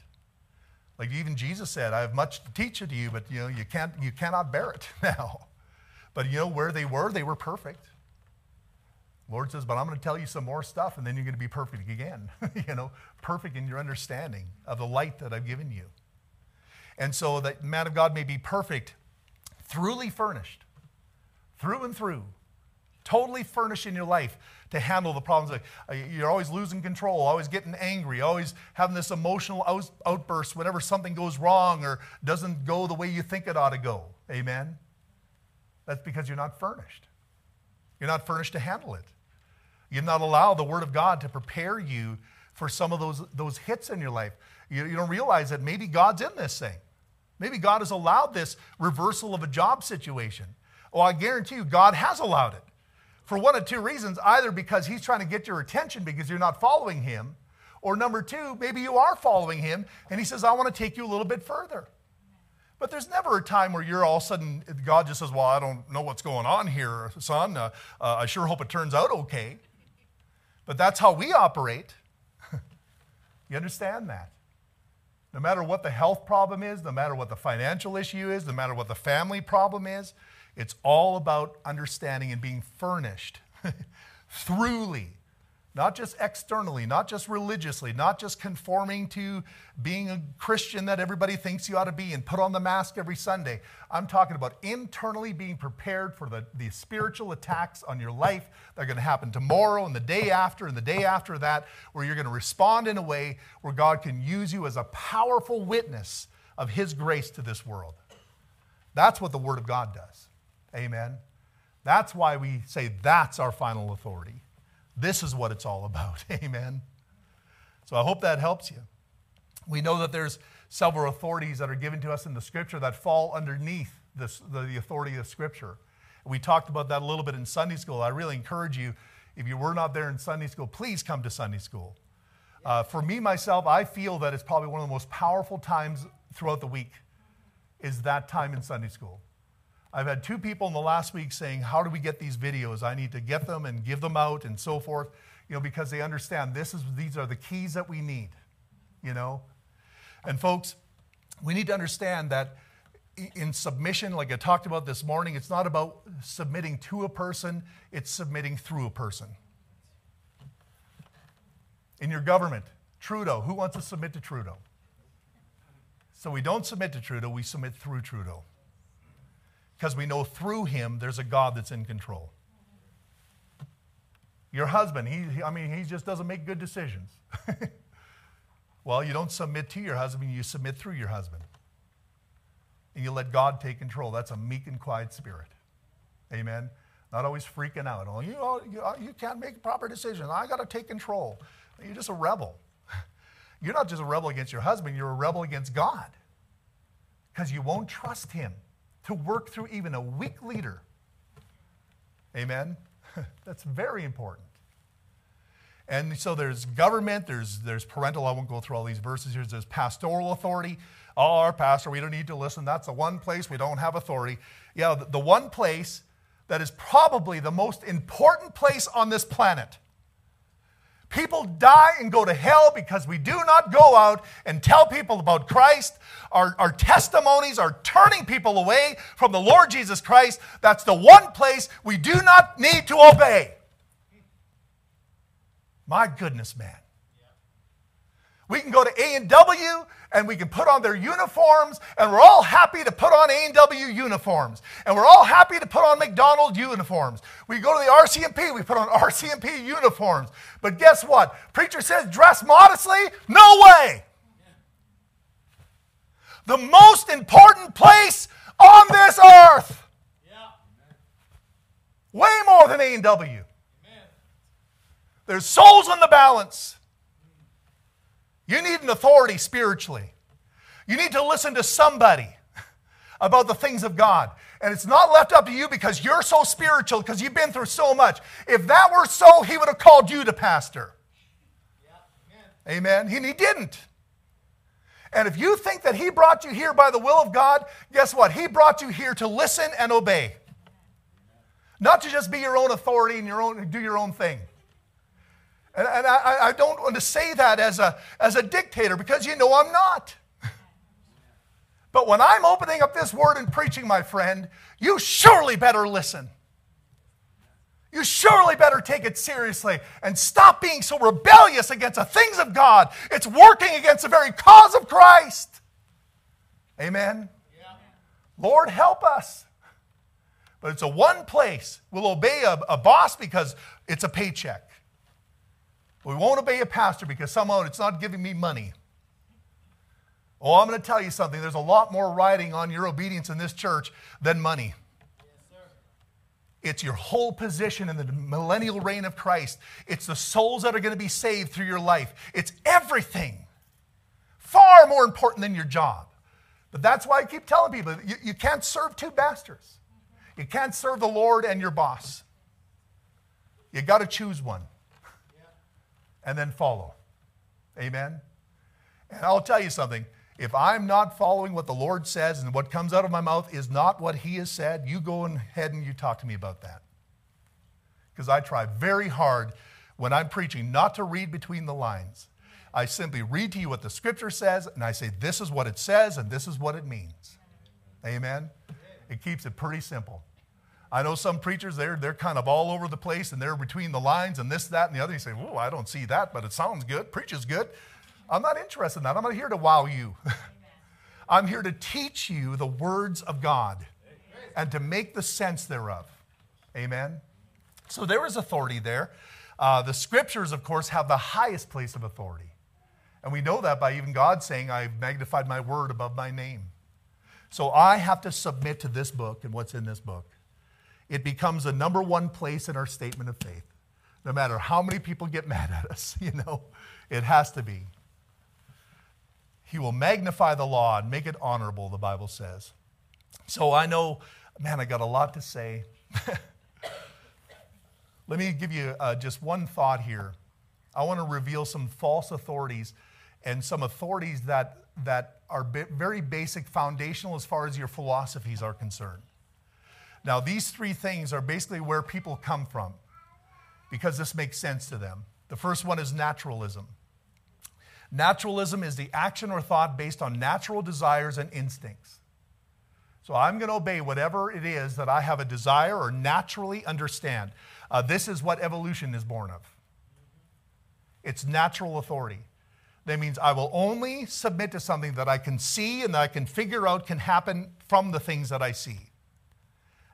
Like even Jesus said, I have much to teach it to you, but you know, you can't you cannot bear it *laughs* now. But you know where they were, they were perfect. Lord says, but I'm going to tell you some more stuff, and then you're going to be perfect again. *laughs* you know, perfect in your understanding of the light that I've given you. And so that man of God may be perfect, truly furnished, through and through, totally furnished in your life to handle the problems. Uh, you're always losing control, always getting angry, always having this emotional outburst whenever something goes wrong or doesn't go the way you think it ought to go. Amen? That's because you're not furnished. You're not furnished to handle it. You've not allowed the Word of God to prepare you for some of those, those hits in your life. You, you don't realize that maybe God's in this thing. Maybe God has allowed this reversal of a job situation. Well, I guarantee you, God has allowed it for one of two reasons either because He's trying to get your attention because you're not following Him, or number two, maybe you are following Him and He says, I want to take you a little bit further. But there's never a time where you're all of a sudden, God just says, Well, I don't know what's going on here, son. Uh, uh, I sure hope it turns out okay. But that's how we operate. *laughs* you understand that? No matter what the health problem is, no matter what the financial issue is, no matter what the family problem is, it's all about understanding and being furnished *laughs* throughly, not just externally, not just religiously, not just conforming to being a Christian that everybody thinks you ought to be and put on the mask every Sunday. I'm talking about internally being prepared for the, the spiritual attacks on your life that are going to happen tomorrow and the day after and the day after that, where you're going to respond in a way where God can use you as a powerful witness of His grace to this world. That's what the Word of God does. Amen. That's why we say that's our final authority. This is what it's all about. *laughs* Amen. So I hope that helps you. We know that there's several authorities that are given to us in the scripture that fall underneath this, the, the authority of scripture. We talked about that a little bit in Sunday school. I really encourage you, if you were not there in Sunday school, please come to Sunday school. Uh, for me, myself, I feel that it's probably one of the most powerful times throughout the week is that time in Sunday school. I've had two people in the last week saying, How do we get these videos? I need to get them and give them out and so forth, you know, because they understand this is, these are the keys that we need, you know. And folks, we need to understand that in submission, like I talked about this morning, it's not about submitting to a person, it's submitting through a person. In your government, Trudeau, who wants to submit to Trudeau? So we don't submit to Trudeau, we submit through Trudeau. Because we know through him there's a God that's in control. Your husband, he, I mean, he just doesn't make good decisions. *laughs* well, you don't submit to your husband, you submit through your husband. And you let God take control. That's a meek and quiet spirit. Amen. Not always freaking out. Oh, you, oh, you, you can't make proper decisions. I got to take control. You're just a rebel. *laughs* You're not just a rebel against your husband, you're a rebel against God because you won't trust him to work through even a weak leader. Amen? *laughs* That's very important. And so there's government, there's, there's parental, I won't go through all these verses here. There's pastoral authority. Oh, our pastor, we don't need to listen. That's the one place we don't have authority. Yeah, the, the one place that is probably the most important place on this planet People die and go to hell because we do not go out and tell people about Christ. Our, our testimonies are turning people away from the Lord Jesus Christ. That's the one place we do not need to obey. My goodness, man. We can go to A&W and we can put on their uniforms and we're all happy to put on A&W uniforms. And we're all happy to put on McDonald's uniforms. We go to the RCMP, we put on *laughs* RCMP uniforms. But guess what? Preacher says dress modestly? No way. The most important place on this earth. Way more than A&W. There's souls in the balance. You need an authority spiritually. You need to listen to somebody *laughs* about the things of God. And it's not left up to you because you're so spiritual, because you've been through so much. If that were so, he would have called you to pastor. Yeah, amen. amen. And he didn't. And if you think that he brought you here by the will of God, guess what? He brought you here to listen and obey. Not to just be your own authority and your own, do your own thing. And, and I, I don't want to say that as a, as a dictator because you know I'm not. But when I'm opening up this word and preaching, my friend, you surely better listen. You surely better take it seriously and stop being so rebellious against the things of God. It's working against the very cause of Christ. Amen. Yeah. Lord, help us. But it's a one place. We'll obey a, a boss because it's a paycheck. We won't obey a pastor because somehow it's not giving me money. Oh, I'm going to tell you something. There's a lot more riding on your obedience in this church than money. it's your whole position in the millennial reign of Christ. It's the souls that are going to be saved through your life. It's everything. Far more important than your job. But that's why I keep telling people you, you can't serve two masters. You can't serve the Lord and your boss. You got to choose one and then follow. Amen? And I'll tell you something. If I'm not following what the Lord says and what comes out of my mouth is not what He has said, you go ahead and you talk to me about that. Because I try very hard when I'm preaching not to read between the lines. I simply read to you what the scripture says and I say, this is what it says and this is what it means. Amen? It keeps it pretty simple. I know some preachers, they're, they're kind of all over the place and they're between the lines and this, that, and the other. You say, oh, I don't see that, but it sounds good. Preaches good. I'm not interested in that. I'm not here to wow you. *laughs* I'm here to teach you the words of God and to make the sense thereof. Amen. So there is authority there. Uh, the scriptures, of course, have the highest place of authority. And we know that by even God saying, I've magnified my word above my name. So I have to submit to this book and what's in this book it becomes a number one place in our statement of faith. No matter how many people get mad at us, *laughs* you know, it has to be. He will magnify the law and make it honorable, the Bible says. So I know, man, I got a lot to say. *laughs* Let me give you uh, just one thought here. I want to reveal some false authorities and some authorities that, that are very basic, foundational as far as your philosophies are concerned. Now, these three things are basically where people come from because this makes sense to them. The first one is naturalism. Naturalism is the action or thought based on natural desires and instincts. So I'm going to obey whatever it is that I have a desire or naturally understand. Uh, this is what evolution is born of it's natural authority. That means I will only submit to something that I can see and that I can figure out can happen from the things that I see.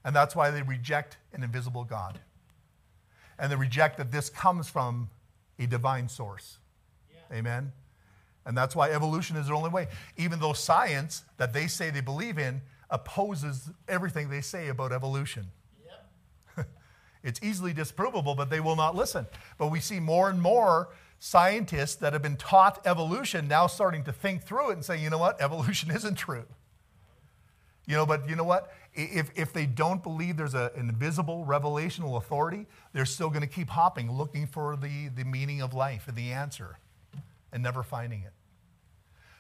And that's why they reject an invisible God. And they reject that this comes from a divine source. Yeah. Amen? And that's why evolution is the only way. Even though science that they say they believe in opposes everything they say about evolution. Yep. *laughs* it's easily disprovable, but they will not listen. But we see more and more scientists that have been taught evolution now starting to think through it and say, you know what, evolution *laughs* isn't true. You know, but you know what? If, if they don't believe there's a, an invisible revelational authority, they're still going to keep hopping, looking for the, the meaning of life and the answer, and never finding it.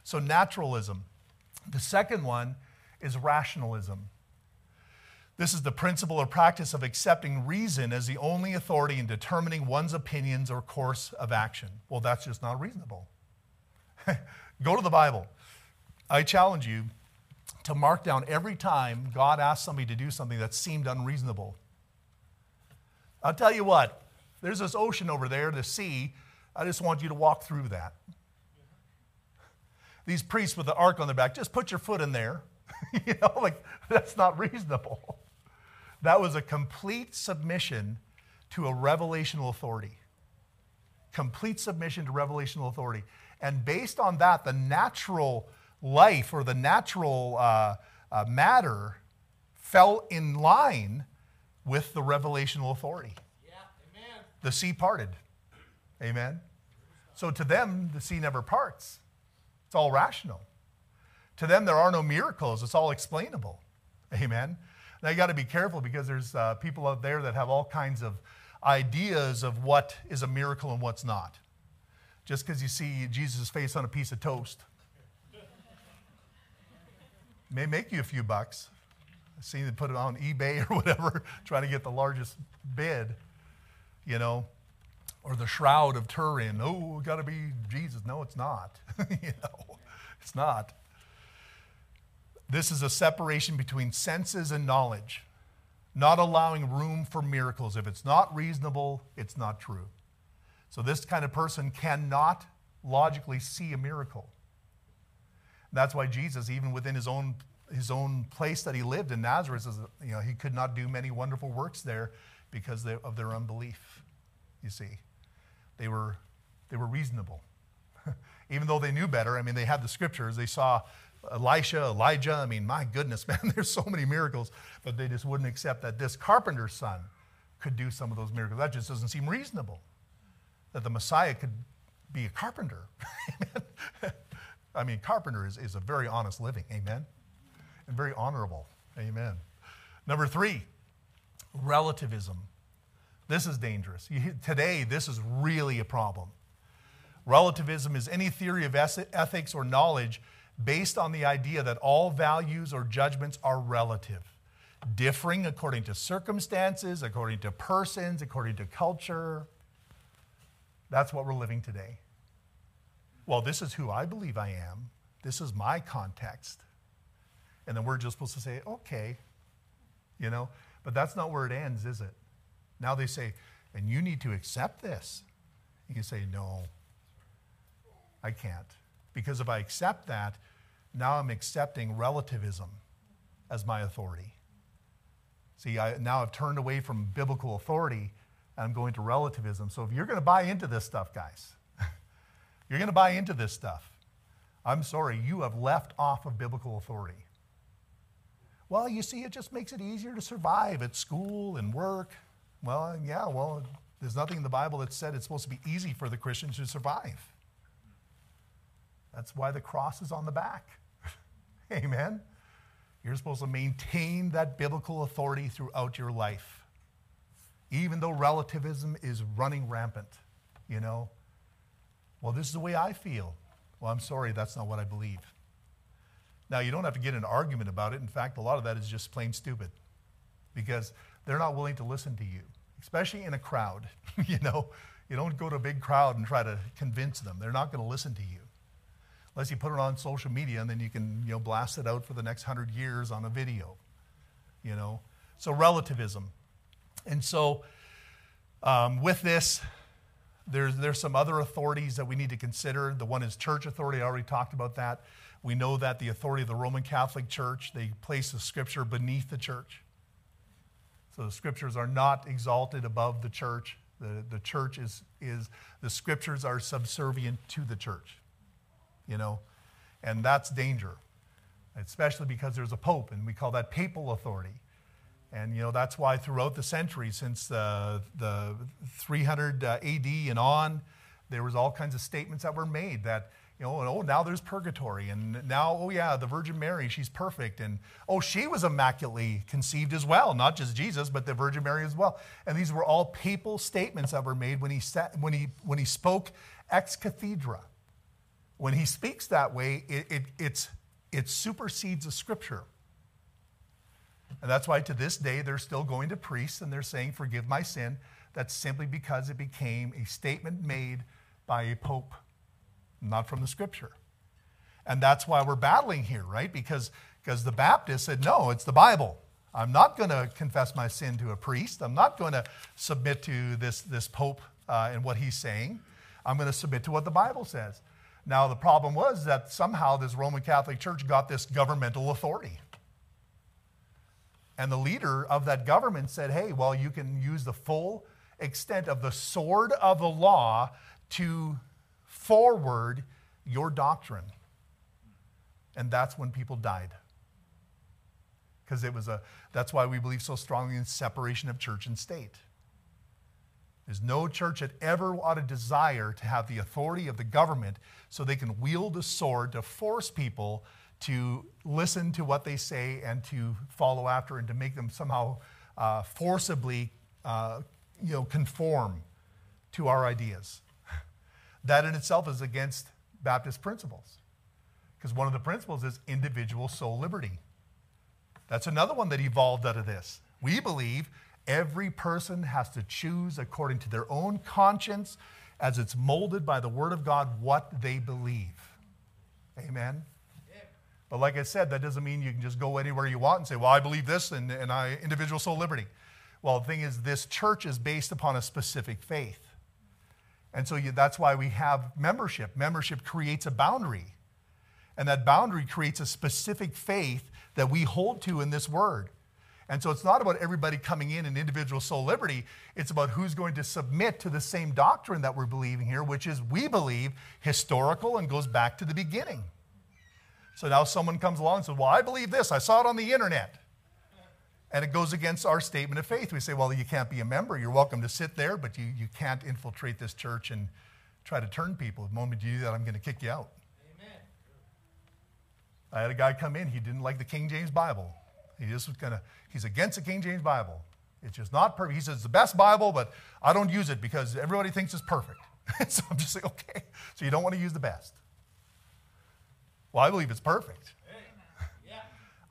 So, naturalism. The second one is rationalism. This is the principle or practice of accepting reason as the only authority in determining one's opinions or course of action. Well, that's just not reasonable. *laughs* Go to the Bible. I challenge you to mark down every time God asked somebody to do something that seemed unreasonable. I'll tell you what, there's this ocean over there, the sea. I just want you to walk through that. These priests with the ark on their back, just put your foot in there. *laughs* you know, like that's not reasonable. That was a complete submission to a revelational authority. Complete submission to revelational authority. And based on that, the natural life or the natural uh, uh, matter fell in line with the revelational authority. Yeah, amen. The sea parted. Amen. So to them, the sea never parts. It's all rational. To them, there are no miracles. It's all explainable. Amen. Now you got to be careful because there's uh, people out there that have all kinds of ideas of what is a miracle and what's not. Just because you see Jesus' face on a piece of toast may make you a few bucks. I've seen them put it on eBay *laughs* or whatever, trying to get the largest bid, you know, or the shroud of Turin. Oh, got to be Jesus. No, it's not. *laughs* you know, it's not. This is a separation between senses and knowledge, not allowing room for miracles. If it's not reasonable, it's not true. So, this kind of person cannot logically see a miracle. That's why Jesus, even within his own, his own place that he lived in Nazareth, says, you know, he could not do many wonderful works there because of their unbelief. You see, they were, they were reasonable. *laughs* even though they knew better, I mean, they had the scriptures, they saw Elisha, Elijah. I mean, my goodness, *laughs* man, there's so many miracles, but they just wouldn't accept that this carpenter's son could do some of those miracles. That just doesn't seem reasonable. That the Messiah could be a carpenter. *laughs* I mean, carpenter is, is a very honest living. Amen. And very honorable. Amen. Number three, relativism. This is dangerous. You, today, this is really a problem. Relativism is any theory of ethics or knowledge based on the idea that all values or judgments are relative, differing according to circumstances, according to persons, according to culture. That's what we're living today. Well, this is who I believe I am. This is my context. And then we're just supposed to say, okay, you know, but that's not where it ends, is it? Now they say, and you need to accept this. And You say, no, I can't. Because if I accept that, now I'm accepting relativism as my authority. See, I, now I've turned away from biblical authority and I'm going to relativism. So if you're going to buy into this stuff, guys, you're going to buy into this stuff. I'm sorry, you have left off of biblical authority. Well, you see, it just makes it easier to survive at school and work. Well, yeah, well, there's nothing in the Bible that said it's supposed to be easy for the Christians to survive. That's why the cross is on the back. *laughs* Amen. You're supposed to maintain that biblical authority throughout your life, even though relativism is running rampant. You know, well, this is the way I feel. Well, I'm sorry, that's not what I believe. Now, you don't have to get an argument about it. In fact, a lot of that is just plain stupid because they're not willing to listen to you, especially in a crowd. *laughs* you know, you don't go to a big crowd and try to convince them, they're not going to listen to you unless you put it on social media and then you can you know blast it out for the next hundred years on a video you know so relativism and so um, with this there's, there's some other authorities that we need to consider the one is church authority i already talked about that we know that the authority of the roman catholic church they place the scripture beneath the church So the scriptures are not exalted above the church. The, the church is, is, the scriptures are subservient to the church, you know, and that's danger, especially because there's a pope, and we call that papal authority. And, you know, that's why throughout the centuries, since the, the 300 uh, AD and on, there was all kinds of statements that were made that you know, oh, now there's purgatory. And now, oh, yeah, the Virgin Mary, she's perfect. And oh, she was immaculately conceived as well, not just Jesus, but the Virgin Mary as well. And these were all papal statements that were made when he, sat, when he, when he spoke ex cathedra. When he speaks that way, it, it, it's, it supersedes the scripture. And that's why to this day they're still going to priests and they're saying, Forgive my sin. That's simply because it became a statement made by a pope not from the scripture. And that's why we're battling here, right? Because, because the Baptist said, no, it's the Bible. I'm not going to confess my sin to a priest. I'm not going to submit to this, this pope uh, and what he's saying. I'm going to submit to what the Bible says. Now, the problem was that somehow this Roman Catholic Church got this governmental authority. And the leader of that government said, hey, well, you can use the full extent of the sword of the law to forward your doctrine. And that's when people died. Because it was a, that's why we believe so strongly in separation of church and state. There's no church that ever ought to desire to have the authority of the government so they can wield a sword to force people to listen to what they say and to follow after and to make them somehow uh, forcibly uh, you know, conform to our ideas. *laughs* That in itself is against Baptist principles. Because one of the principles is individual soul liberty. That's another one that evolved out of this. We believe every person has to choose according to their own conscience as it's molded by the Word of God what they believe. Amen? But like I said, that doesn't mean you can just go anywhere you want and say, well, I believe this and, and I individual soul liberty. Well, the thing is, this church is based upon a specific faith. And so you, that's why we have membership. Membership creates a boundary. And that boundary creates a specific faith that we hold to in this word. And so it's not about everybody coming in and individual soul liberty. It's about who's going to submit to the same doctrine that we're believing here, which is, we believe, historical and goes back to the beginning. So now someone comes along and says, Well, I believe this. I saw it on the internet and it goes against our statement of faith. We say, well, you can't be a member. You're welcome to sit there, but you, you can't infiltrate this church and try to turn people. The moment you do that, I'm going to kick you out. Amen. I had a guy come in, he didn't like the King James Bible. He just was kind of, he's against the King James Bible. It's just not perfect. He says it's the best Bible, but I don't use it because everybody thinks it's perfect. *laughs* so I'm just like, okay, so you don't want to use the best. Well, I believe it's perfect.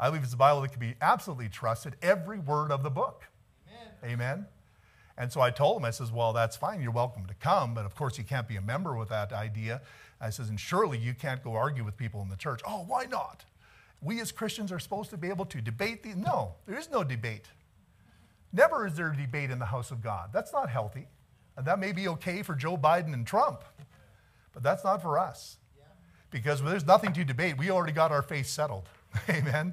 I believe it's a Bible that can be absolutely trusted, every word of the book. Amen. Amen. And so I told him, I says, well, that's fine. You're welcome to come, but of course you can't be a member with that idea. I says, and surely you can't go argue with people in the church. Oh, why not? We as Christians are supposed to be able to debate the. No, there is no debate. Never is there a debate in the house of God. That's not healthy. And that may be okay for Joe Biden and Trump, but that's not for us. Because there's nothing to debate. We already got our faith settled. *laughs* Amen.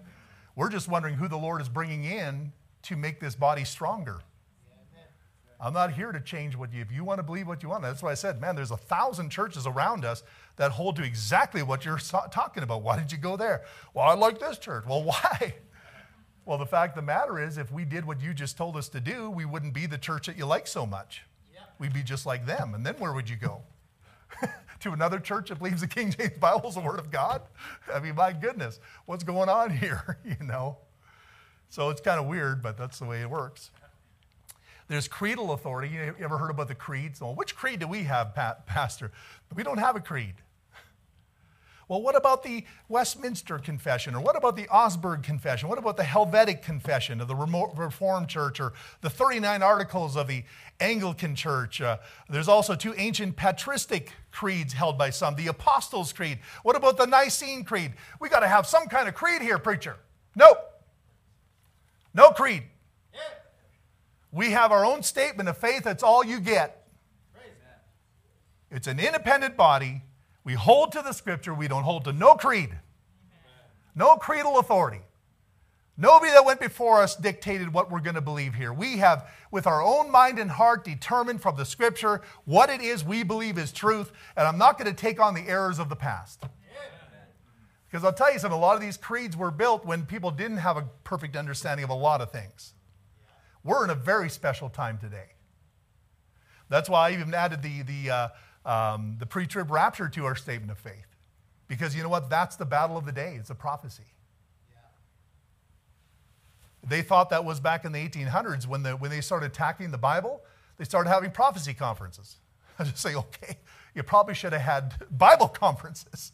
We're just wondering who the Lord is bringing in to make this body stronger. I'm not here to change what you, if you want to believe what you want. That's why I said, man, there's a thousand churches around us that hold to exactly what you're talking about. Why did you go there? Well, I like this church. Well, *laughs* why? Well, the fact of the matter is, if we did what you just told us to do, we wouldn't be the church that you like so much. Yeah. We'd be just like them. And then where would you go? *laughs* to another church that believes the King James Bible is the Word of God? I mean, my goodness, what's going on *laughs* here? you know? So it's kind of weird, but that's the way it works. There's creedal authority. You ever heard about the creeds? Well, which creed do we have, Pastor? We don't have a creed. Well, what about the Westminster Confession? Or what about the Augsburg Confession? What about the Helvetic Confession of the Reformed Church? Or the 39 Articles of the Anglican Church? Uh, there's also two ancient patristic creeds held by some the Apostles' Creed. What about the Nicene Creed? We got to have some kind of creed here, preacher. Nope. No creed. We have our own statement of faith. That's all you get. It's an independent body we hold to the scripture, we don't hold to no creed, no creedal authority. Nobody that went before us dictated what we're going to believe here. We have, with our own mind and heart, determined from the scripture what it is we believe is truth, and I'm not going to take on the errors of the past. Because I'll tell you something, a lot of these creeds were built when people didn't have a perfect understanding of a lot of things. We're in a very special time today. That's why I even added the, the, uh, um, the pre trib rapture to our statement of faith. Because you know what? That's the battle of the day, it's a prophecy. They thought that was back in the 1800s when, the, when they started attacking the Bible, they started having prophecy conferences. *laughs* I just say, okay, you probably should have had Bible *laughs* conferences.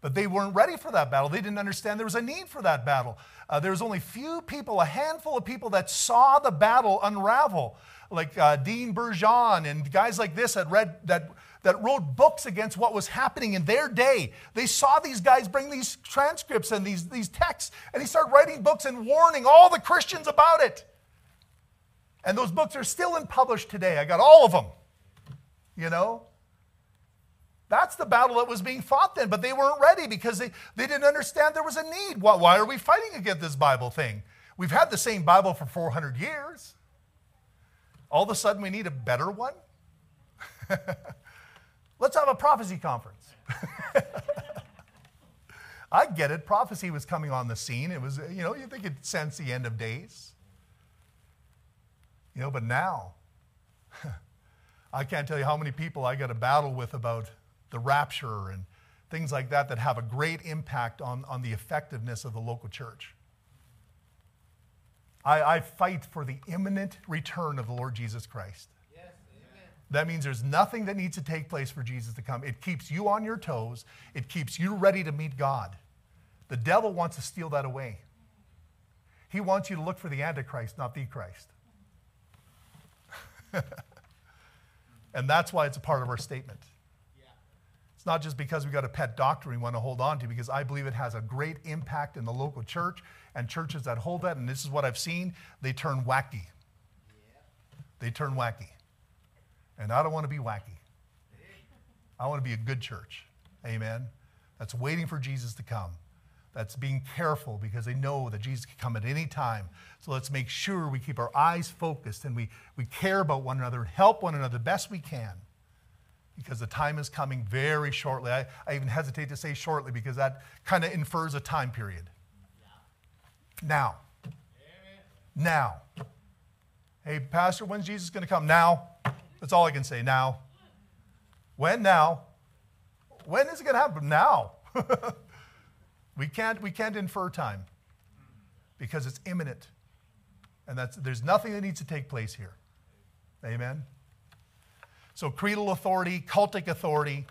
But they weren't ready for that battle. They didn't understand there was a need for that battle. Uh, there was only few people, a handful of people that saw the battle unravel, like uh, Dean Burgon and guys like this that read that that wrote books against what was happening in their day. They saw these guys bring these transcripts and these, these texts, and he started writing books and warning all the Christians about it. And those books are still in published today. I got all of them. You know? That's the battle that was being fought then, but they weren't ready because they, they didn't understand there was a need. Why, why are we fighting against this Bible thing? We've had the same Bible for 400 years. All of a sudden, we need a better one? *laughs* Let's have a prophecy conference. *laughs* I get it. Prophecy was coming on the scene. It was, you know, you think it sense the end of days. You know, but now, *laughs* I can't tell you how many people I got to battle with about the rapture and things like that that have a great impact on, on the effectiveness of the local church. I, I fight for the imminent return of the Lord Jesus Christ. That means there's nothing that needs to take place for Jesus to come. It keeps you on your toes, it keeps you ready to meet God. The devil wants to steal that away. He wants you to look for the Antichrist, not the Christ. *laughs* and that's why it's a part of our statement. It's not just because we got a pet doctrine we want to hold on to, because I believe it has a great impact in the local church and churches that hold that. And this is what I've seen they turn wacky. They turn wacky. And I don't want to be wacky. I want to be a good church. Amen. That's waiting for Jesus to come. That's being careful because they know that Jesus can come at any time. So let's make sure we keep our eyes focused and we, we care about one another and help one another the best we can because the time is coming very shortly. I, I even hesitate to say shortly because that kind of infers a time period. Now. Now. Hey, Pastor, when's Jesus going to come? Now. That's all I can say now. When now? When is it going to happen? Now. *laughs* we, can't, we can't infer time because it's imminent. And that's, there's nothing that needs to take place here. Amen? So, creedal authority, cultic authority,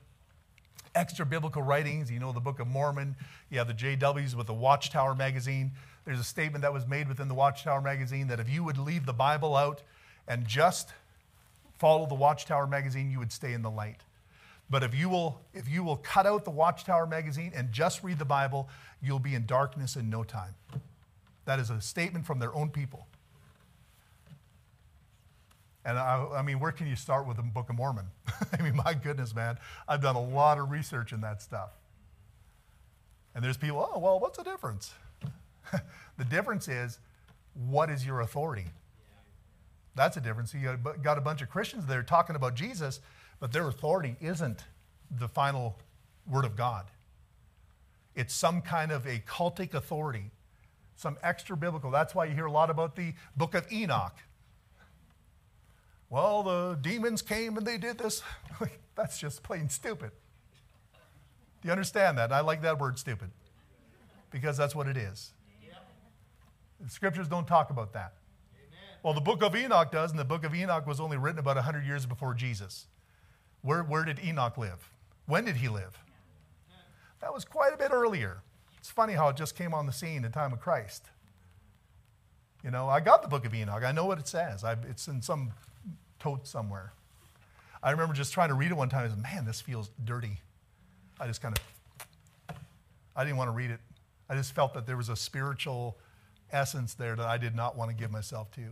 extra biblical writings. You know, the Book of Mormon. You have the JWs with the Watchtower magazine. There's a statement that was made within the Watchtower magazine that if you would leave the Bible out and just follow the Watchtower magazine, you would stay in the light. But if you will, if you will cut out the Watchtower magazine and just read the Bible, you'll be in darkness in no time. That is a statement from their own people. And I, I mean, where can you start with the Book of Mormon? *laughs* I mean, my goodness, man, I've done a lot of research in that stuff. And there's people, oh, well, what's the difference? *laughs* the difference is, what is your authority? That's a difference. You got a bunch of Christians there talking about Jesus, but their authority isn't the final word of God. It's some kind of a cultic authority, some extra biblical. That's why you hear a lot about the book of Enoch. Well, the demons came and they did this. *laughs* That's just plain stupid. Do you understand that? I like that word stupid because that's what it is. The scriptures don't talk about that. Well, the book of Enoch does, and the book of Enoch was only written about 100 years before Jesus. Where, where did Enoch live? When did he live? That was quite a bit earlier. It's funny how it just came on the scene in the time of Christ. You know, I got the book of Enoch. I know what it says. I, it's in some tote somewhere. I remember just trying to read it one time. I said, man, this feels dirty. I just kind of, I didn't want to read it. I just felt that there was a spiritual essence there that I did not want to give myself to.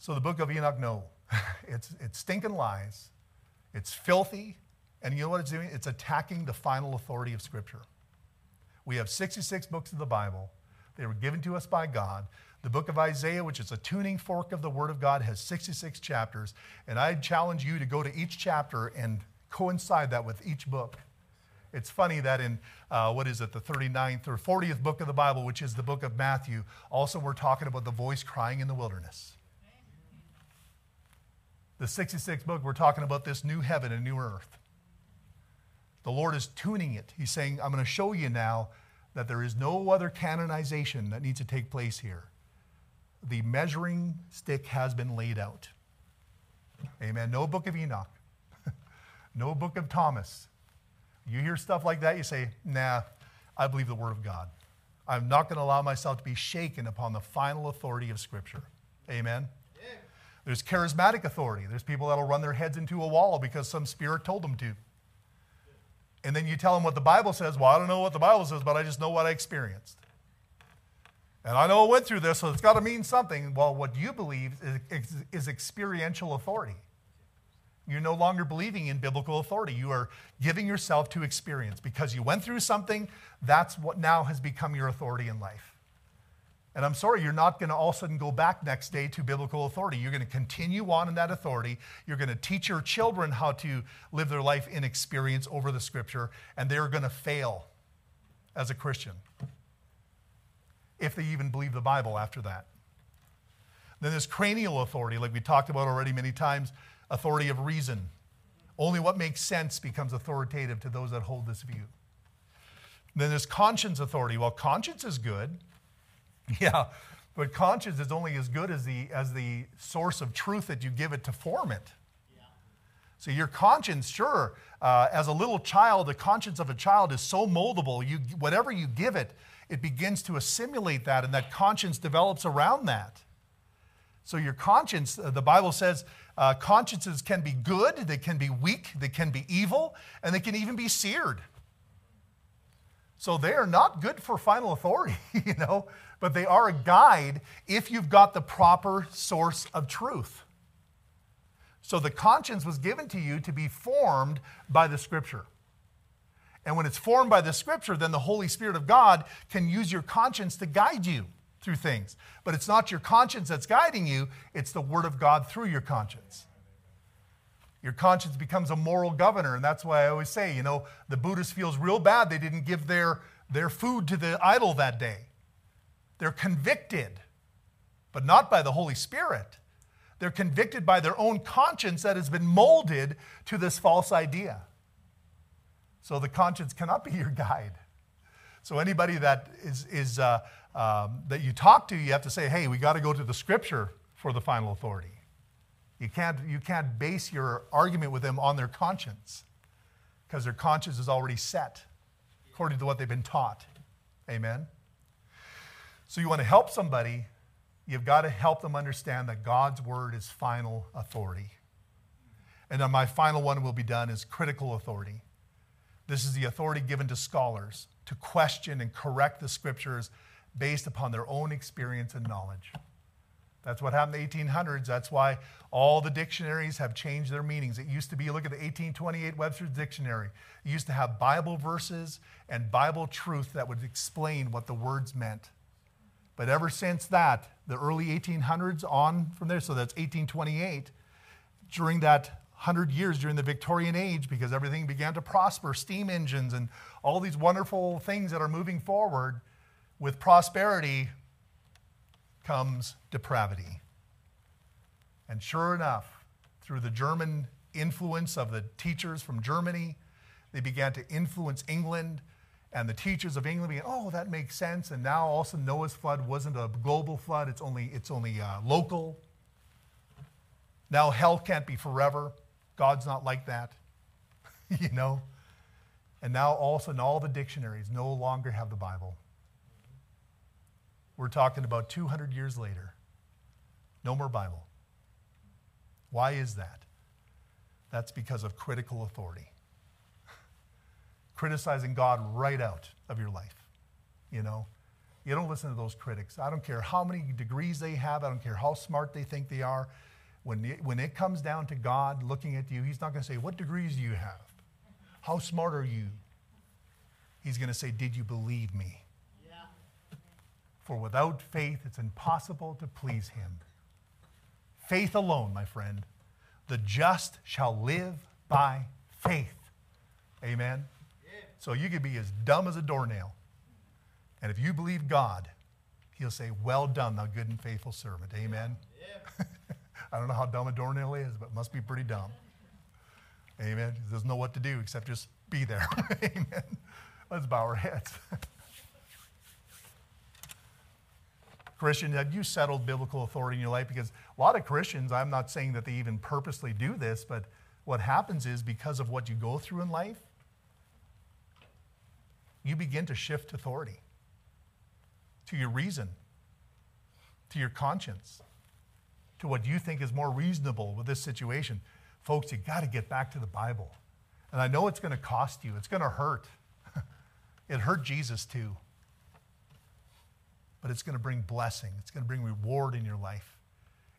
So the book of Enoch, no. *laughs* it's, it's stinking lies. It's filthy. And you know what it's doing? It's attacking the final authority of Scripture. We have 66 books of the Bible. They were given to us by God. The book of Isaiah, which is a tuning fork of the Word of God, has 66 chapters. And I challenge you to go to each chapter and coincide that with each book. It's funny that in, uh, what is it, the 39th or 40th book of the Bible, which is the book of Matthew, also we're talking about the voice crying in the wilderness. The 66th book, we're talking about this new heaven and new earth. The Lord is tuning it. He's saying, I'm going to show you now that there is no other canonization that needs to take place here. The measuring stick has been laid out. Amen. No book of Enoch, *laughs* no book of Thomas, you hear stuff like that, you say, nah, I believe the Word of God. I'm not going to allow myself to be shaken upon the final authority of Scripture. Amen? Yeah. There's charismatic authority. There's people that'll run their heads into a wall because some spirit told them to. And then you tell them what the Bible says. Well, I don't know what the Bible says, but I just know what I experienced. And I know I went through this, so it's got to mean something. Well, what you believe is, is experiential authority. You're no longer believing in biblical authority. You are giving yourself to experience. Because you went through something, that's what now has become your authority in life. And I'm sorry, you're not going to all of a sudden go back next day to biblical authority. You're going to continue on in that authority. You're going to teach your children how to live their life in experience over the scripture, and they're going to fail as a Christian if they even believe the Bible after that. Then there's cranial authority, like we talked about already many times authority of reason. Only what makes sense becomes authoritative to those that hold this view. Then there's conscience authority. Well, conscience is good. *laughs* Yeah, but conscience is only as good as the, as the source of truth that you give it to form it. So your conscience, sure, uh, as a little child, the conscience of a child is so moldable. You, whatever you give it, it begins to assimilate that, and that conscience develops around that. So your conscience, uh, the Bible says, uh, consciences can be good, they can be weak, they can be evil, and they can even be seared. So they are not good for final authority, *laughs* you know, but they are a guide if you've got the proper source of truth. So the conscience was given to you to be formed by the scripture. And when it's formed by the scripture, then the Holy Spirit of God can use your conscience to guide you through things. But it's not your conscience that's guiding you, it's the Word of God through your conscience. Your conscience becomes a moral governor, and that's why I always say, you know, the Buddhist feels real bad they didn't give their, their food to the idol that day. They're convicted, but not by the Holy Spirit. They're convicted by their own conscience that has been molded to this false idea. So the conscience cannot be *laughs* your guide. So anybody that is, is uh, um, that you talk to, you have to say, hey, we got to go to the scripture for the final authority. You can't, you can't base your argument with them on their conscience because their conscience is already set according to what they've been taught. Amen? So you want to help somebody, you've got to help them understand that God's word is final authority. And then my final one will be done is critical authority. This is the authority given to scholars to question and correct the scriptures based upon their own experience and knowledge. That's what happened in the 1800s. That's why all the dictionaries have changed their meanings. It used to be, look at the 1828 Webster's Dictionary. It used to have Bible verses and Bible truth that would explain what the words meant. But ever since that, the early 1800s on from there, so that's 1828, during that 100 years during the Victorian age, because everything began to prosper, steam engines and all these wonderful things that are moving forward, with prosperity comes depravity. And sure enough, through the German influence of the teachers from Germany, they began to influence England. And the teachers of England began, oh, that makes sense. And now also Noah's flood wasn't a global flood, it's only, it's only uh, local. Now hell can't be forever. God's not like that, *laughs* you know? And now all of a sudden, all the dictionaries no longer have the Bible. We're talking about 200 years later. No more Bible. Why is that? That's because of critical authority. Criticizing God right out of your life. You know, you don't listen to those critics. I don't care how many degrees they have, I don't care how smart they think they are. When it, when it comes down to God looking at you, He's not going to say, What degrees do you have? How smart are you? He's going to say, Did you believe me? For without faith, it's impossible to please him. Faith alone, my friend. The just shall live by faith. Amen. So you could be as dumb as a doornail. And if you believe God, he'll say, Well done, thou good and faithful servant. Amen. Yeah. *laughs* I don't know how dumb a doornail is, but must be pretty dumb. Amen. He doesn't know what to do except just be there. *laughs* Amen. Let's bow our heads. *laughs* Christian, have you settled biblical authority in your life? Because a lot of Christians, I'm not saying that they even purposely do this, but what happens is because of what you go through in life, you begin to shift authority to your reason, to your conscience, to what you think is more reasonable with this situation. Folks, you got to get back to the Bible. And I know it's going to cost you, it's going to hurt. *laughs* it hurt Jesus too but it's going to bring blessing. It's going to bring reward in your life.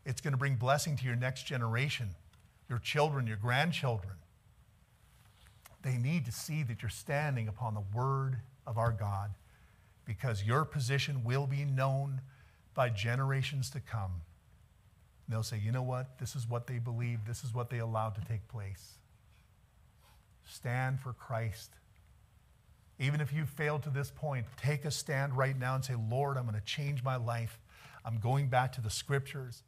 It's going to bring blessing to your next generation, your children, your grandchildren. They need to see that you're standing upon the word of our God because your position will be known by generations to come. And they'll say, you know what? This is what they believe. This is what they allowed to take place. Stand for Christ. Even if you've failed to this point, take a stand right now and say, Lord, I'm going to change my life. I'm going back to the scriptures.